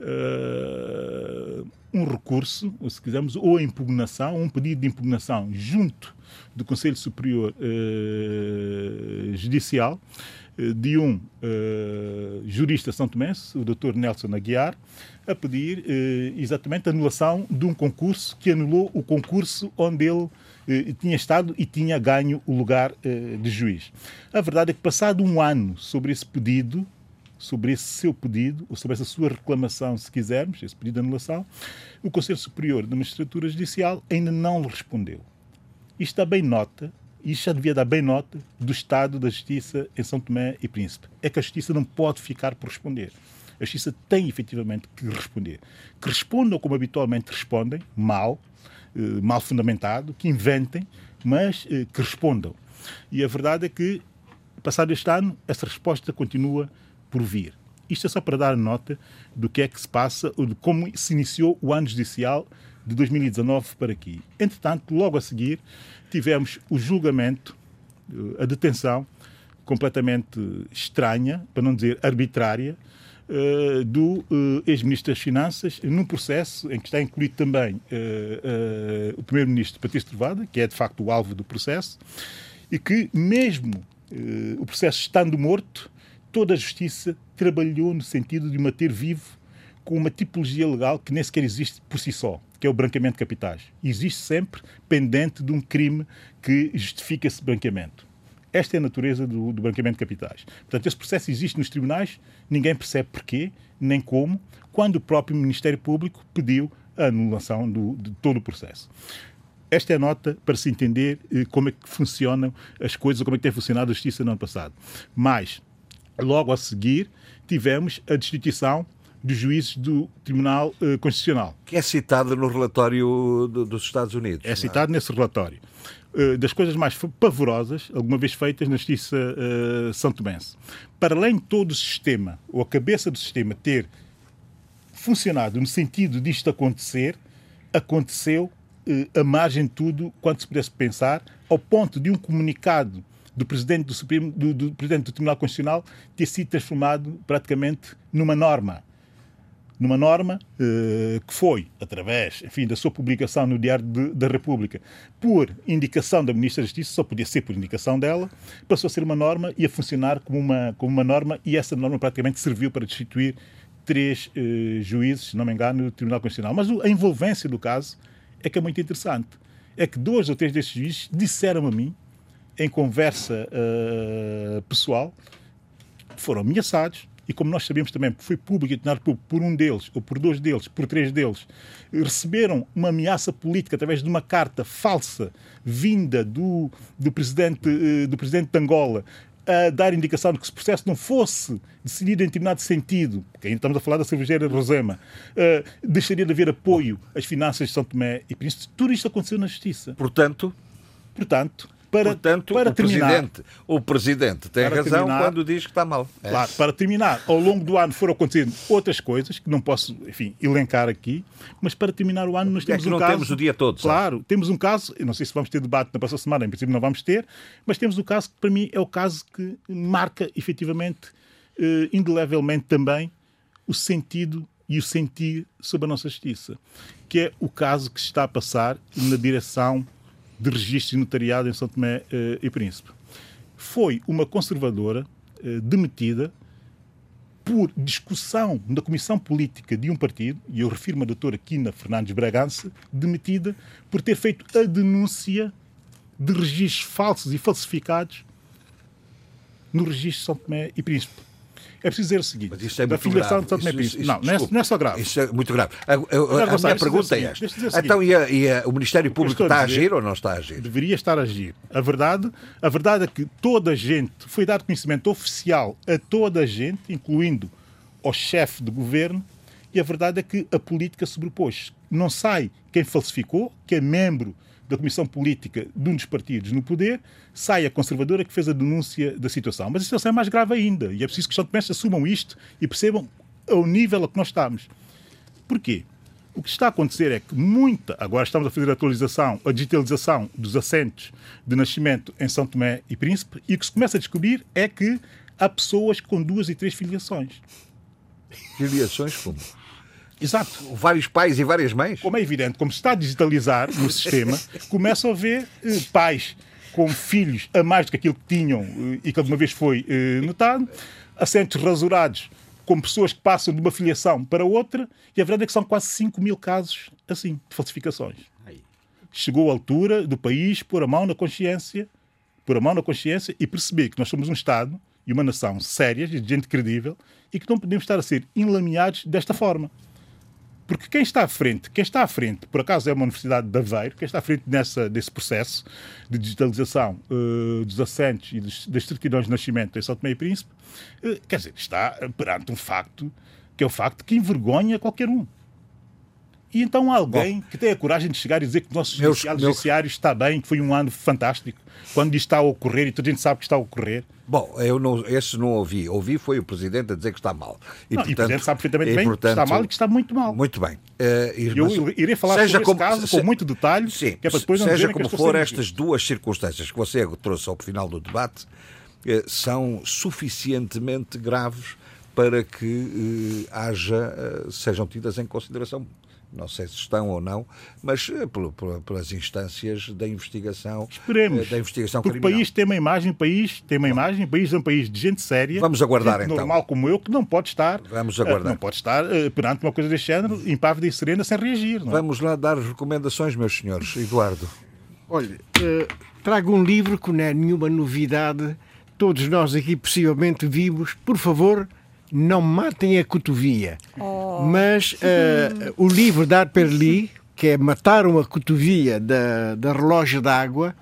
uh, um recurso, ou se quisermos, ou a impugnação, um pedido de impugnação junto do Conselho Superior uh, Judicial uh, de um uh, jurista são tomense, o Dr. Nelson Aguiar, a pedir exatamente a anulação de um concurso que anulou o concurso onde ele tinha estado e tinha ganho o lugar de juiz. A verdade é que, passado um ano sobre esse pedido, sobre esse seu pedido, ou sobre essa sua reclamação, se quisermos, esse pedido de anulação, o Conselho Superior da Magistratura Judicial ainda não respondeu. Isto dá bem nota, isto já devia dar bem nota do estado da justiça em São Tomé e Príncipe. É que a justiça não pode ficar por responder. A justiça tem efetivamente que responder. Que respondam como habitualmente respondem, mal, eh, mal fundamentado, que inventem, mas eh, que respondam. E a verdade é que, passado este ano, essa resposta continua por vir. Isto é só para dar nota do que é que se passa, ou de como se iniciou o ano judicial de 2019 para aqui. Entretanto, logo a seguir, tivemos o julgamento a detenção completamente estranha, para não dizer arbitrária, uh, do uh, ex-ministro das Finanças, num processo em que está incluído também o primeiro-ministro Patrício Trovada, que é de facto o alvo do processo, e que, mesmo o processo estando morto, toda a justiça trabalhou no sentido de manter vivo com uma tipologia legal que nem sequer existe por si só, que é o branqueamento de capitais. Existe sempre pendente de um crime que justifica esse branqueamento. Esta é a natureza do, do branqueamento de capitais. Portanto, esse processo existe nos tribunais, ninguém percebe porquê, nem como, quando o próprio Ministério Público pediu a anulação do, de todo o processo. Esta é a nota para se entender eh, como é que funcionam as coisas, como é que tem funcionado a justiça no ano passado. Mas, logo a seguir, tivemos a destituição dos juízes do Tribunal uh, Constitucional. Que é citado no relatório do, dos Estados Unidos. É, é? citado nesse relatório. Uh, das coisas mais pavorosas, alguma vez feitas na Justiça uh, São Tomense. Para além de todo o sistema, ou a cabeça do sistema ter funcionado no sentido disto acontecer, aconteceu uh, a margem de tudo quanto se pudesse pensar, ao ponto de um comunicado do presidente do, Supremo, do, do presidente do Tribunal Constitucional ter sido transformado praticamente numa norma numa norma eh, que foi, através enfim, da sua publicação no Diário de, da República, por indicação da Ministra da Justiça, só podia ser por indicação dela, passou a ser uma norma e a funcionar como uma, como uma norma, e essa norma praticamente serviu para destituir três eh, juízes, se não me engano, do Tribunal Constitucional. Mas a envolvência do caso é que é muito interessante. É que dois ou três destes juízes disseram a mim, em conversa uh, pessoal, foram ameaçados, e como nós sabemos também, foi público e tornado público por um deles, ou por dois deles, por três deles, receberam uma ameaça política através de uma carta falsa vinda do, do, presidente, eh, do presidente de Angola a dar indicação de que se o processo não fosse decidido em determinado sentido, porque ainda estamos a falar da cervejeira Rosema, uh, deixaria de haver apoio às finanças de São Tomé e Príncipe. Tudo isto aconteceu na Justiça. Portanto, portanto para, Portanto, para o terminar, presidente, o presidente tem razão terminar, quando diz que está mal. É. Claro, para terminar, ao longo do ano foram acontecendo outras coisas que não posso, enfim, elencar aqui, mas para terminar o ano nós temos é que um não caso. temos o dia todo. Claro, sabe? temos um caso, eu não sei se vamos ter debate na próxima semana, em princípio não vamos ter, mas temos um caso que para mim é o caso que marca efetivamente, uh, indelevelmente também, o sentido e o sentir sobre a nossa justiça, que é o caso que se está a passar na direção de registro e notariado em São Tomé eh, e Príncipe. Foi uma conservadora eh, demitida por discussão na comissão política de um partido, e eu refiro-me a doutora Quina Fernandes Bragança, demitida por ter feito a denúncia de registros falsos e falsificados no registro de São Tomé e Príncipe. É preciso dizer o seguinte: Mas isso é muito grave. Isso, isso, não, não é, não é, só grave. Isso é muito grave. A, a, a, a minha pergunta é esta. Então, e, e o Ministério Público está a, dizer, agir ou não está a agir? Deveria estar a agir. A verdade, a verdade é que toda a gente, foi dado conhecimento oficial a toda a gente, incluindo ao chefe de governo, e a verdade é que a política sobrepôs. Não sai quem falsificou, que é membro da Comissão Política de um dos partidos no poder, sai a conservadora que fez a denúncia da situação. Mas a situação é mais grave ainda e é preciso que os São assumam isto e percebam o nível a que nós estamos. Porquê? O que está a acontecer é que muita, agora estamos a fazer a atualização, a digitalização dos assentos de nascimento em São Tomé e Príncipe, e o que se começa a descobrir é que há pessoas com duas e três filiações. Filiações como? Exato. Vários pais e várias mães. Como é evidente, como se está a digitalizar no [LAUGHS] sistema, começam a ver eh, pais com filhos a mais do que aquilo que tinham eh, e que alguma vez foi eh, notado, assentos rasurados com pessoas que passam de uma filiação para outra, e a verdade é que são quase 5 mil casos assim, de falsificações. Chegou a altura do país pôr a mão na consciência, pôr a mão na consciência e perceber que nós somos um Estado e uma nação sérias, de gente credível, e que não podemos estar a ser enlameados desta forma. Porque quem está à frente, quem está à frente, por acaso é uma Universidade de Aveiro, quem está à frente nessa, desse processo de digitalização uh, dos assentos e dos, das certidões de nascimento em São Tomé e Príncipe, uh, quer dizer, está perante um facto que é o facto que envergonha qualquer um. E então alguém Bom, que tenha a coragem de chegar e dizer que o nosso meus, judiciário, meus... judiciário está bem, que foi um ano fantástico, quando isto está a ocorrer e toda a gente sabe que está a ocorrer. Bom, eu não, esse não ouvi. Ouvi foi o Presidente a dizer que está mal. E, não, portanto, e o Presidente sabe perfeitamente bem portanto, que está mal e que está muito mal. Muito bem. Uh, eu irei falar seja sobre como, caso se, com muito detalhe, sim, que é para depois não Seja como for, estas duas circunstâncias que você trouxe ao final do debate uh, são suficientemente graves para que uh, haja, sejam tidas em consideração não sei se estão ou não, mas uh, pelas instâncias da investigação. Esperemos. Uh, da investigação porque criminal. o país tem uma imagem, o país tem uma Bom. imagem, o país é um país de gente séria. Vamos aguardar então. Normal como eu, que não pode estar. Vamos aguardar. Uh, não pode estar perante uma coisa deste género, impávida e serena, sem reagir. Não? É? Vamos lá dar recomendações, meus senhores. Eduardo. Olha, trago um livro que não é nenhuma novidade. Todos nós aqui possivelmente vimos. Por favor, não matem a cotovia. Oh. Mas uh, [LAUGHS] o livro da Perli, que é Mataram a Cotovia da, da Relógio d'Água,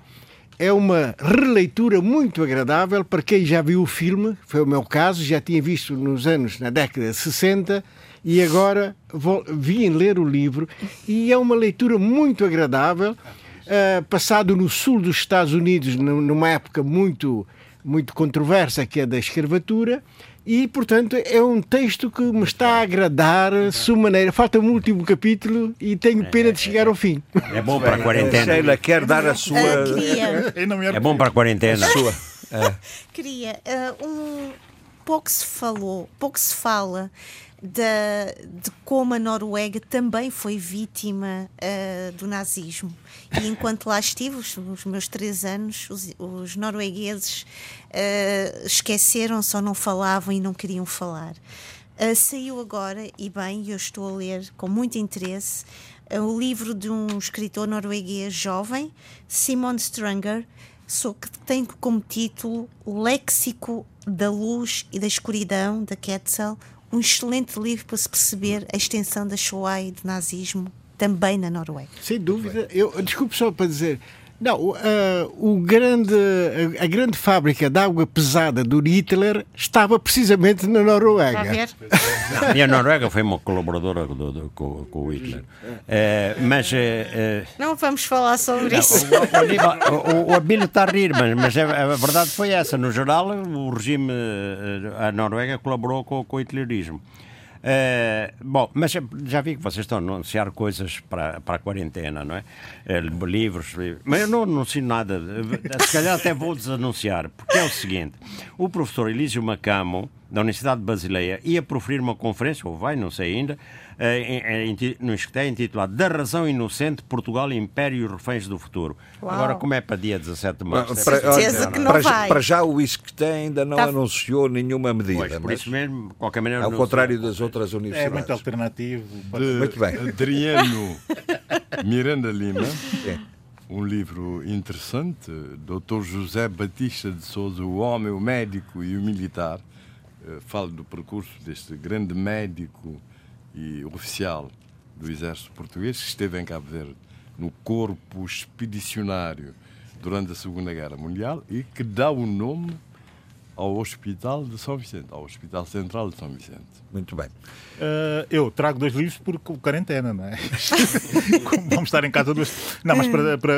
é uma releitura muito agradável para quem já viu o filme, foi o meu caso, já tinha visto nos anos, na década de 60, e agora vou, vim ler o livro, e é uma leitura muito agradável, uh, passado no sul dos Estados Unidos, numa época muito, muito controversa, que é da escravatura, e, portanto, é um texto que me está a agradar maneira. Falta-me o último capítulo e tenho pena de chegar ao fim. É bom para a quarentena. Sheila quer dar a sua. É [LAUGHS] bom para a quarentena. A sua. É. [LAUGHS] Queria. Uh, um, pouco se falou, pouco se fala de, de como a Noruega também foi vítima uh, do nazismo. E enquanto lá estive, os, os meus três anos, os, os noruegueses uh, esqueceram-se ou não falavam e não queriam falar. Uh, saiu agora, e bem, eu estou a ler com muito interesse, o livro de um escritor norueguês jovem, Simon Strunger, que tem como título O Léxico da Luz e da Escuridão, da Quetzal, um excelente livro para se perceber a extensão da Shoah e do nazismo também na Noruega. Sem dúvida. Eu, desculpe só para dizer, não, uh, o grande, a grande fábrica de água pesada do Hitler estava precisamente na Noruega. Não, e a Noruega foi uma colaboradora do, do, com, com, o Hitler. Uh, mas. Uh, não vamos falar sobre não, isso. O, o, o, o Abílio está a rir, mas, mas a, a, verdade foi essa. No geral, o regime. A Noruega colaborou com, com o hitlerismo. Uh, bom, mas já vi que vocês estão a anunciar coisas para, para a quarentena, não é? Uh, livros, mas eu não anuncio nada. Se calhar até vou desanunciar, porque é o seguinte: o professor Elísio Macamo, da Universidade de Basileia, ia proferir uma conferência, ou vai, não sei ainda, uh, no é intitulado Da Razão Inocente, Portugal, Império e Reféns do Futuro. Uau. Agora, como é para dia 17 de março? Para, certeza que não para, vai. para já o ISCTE ainda não tá. anunciou nenhuma medida. Pois, por isso mesmo, de qualquer maneira... Ao contrário das outras universidades. É muito alternativo. De muito bem. Adriano [LAUGHS] Miranda Lima. É um livro interessante, Dr. José Batista de Souza, o homem, o médico e o militar. Eh, fala do percurso deste grande médico e oficial do exército português que esteve em Cabo Verde no corpo expedicionário durante a Segunda Guerra Mundial e que dá o nome ao Hospital de São Vicente, ao Hospital Central de São Vicente. Muito bem. Uh, eu trago dois livros por quarentena, não é? [LAUGHS] Vamos estar em casa duas. Não, mas para, para,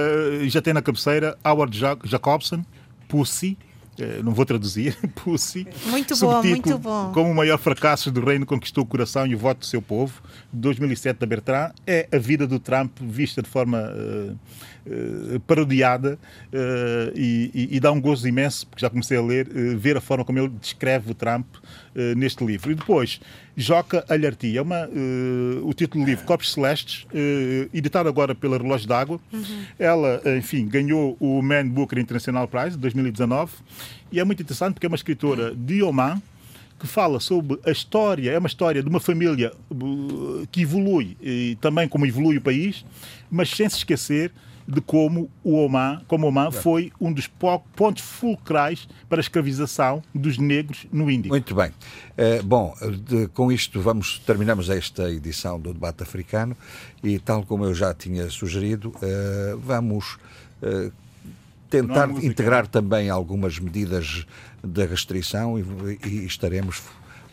já tem na cabeceira Howard Jacobson, Pussy, não vou traduzir, [LAUGHS] Pussy. Muito bom, muito bom. Como o maior fracasso do reino conquistou o coração e o voto do seu povo, 2007 da Bertrand, é a vida do Trump vista de forma uh, uh, parodiada uh, e, e, e, dá um gozo imenso, porque já comecei a ler, ver a forma como ele descreve o Trump neste livro. E depois, Joca Alhartia, é uma, o título do livro, Copos Celestes, editado agora pela Relógio d'Água. Uhum. Ela, enfim, ganhou o Man Booker International Prize, 2019, e é muito interessante porque é uma escritora de Oman, que fala sobre a história, é uma história de uma família uh, que evolui, e também como evolui o país, mas sem se esquecer de como o Oman, como o Oman foi um dos pontos fulcrais para a escravização dos negros no Índico. Muito bem. Uh, bom, de, com isto vamos terminamos esta edição do debate africano e tal como eu já tinha sugerido, uh, vamos uh, tentar integrar também algumas medidas da restrição e, e estaremos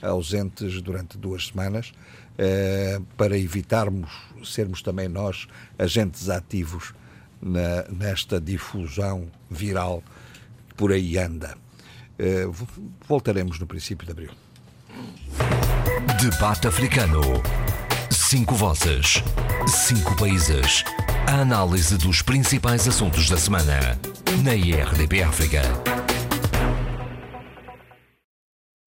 ausentes durante duas semanas. eh, para evitarmos sermos também nós agentes ativos na, nesta difusão viral que por aí anda. Eh, voltaremos no princípio de abril. Debate africano. Cinco vozes. Cinco países. A análise dos principais assuntos da semana. Na IRDP África.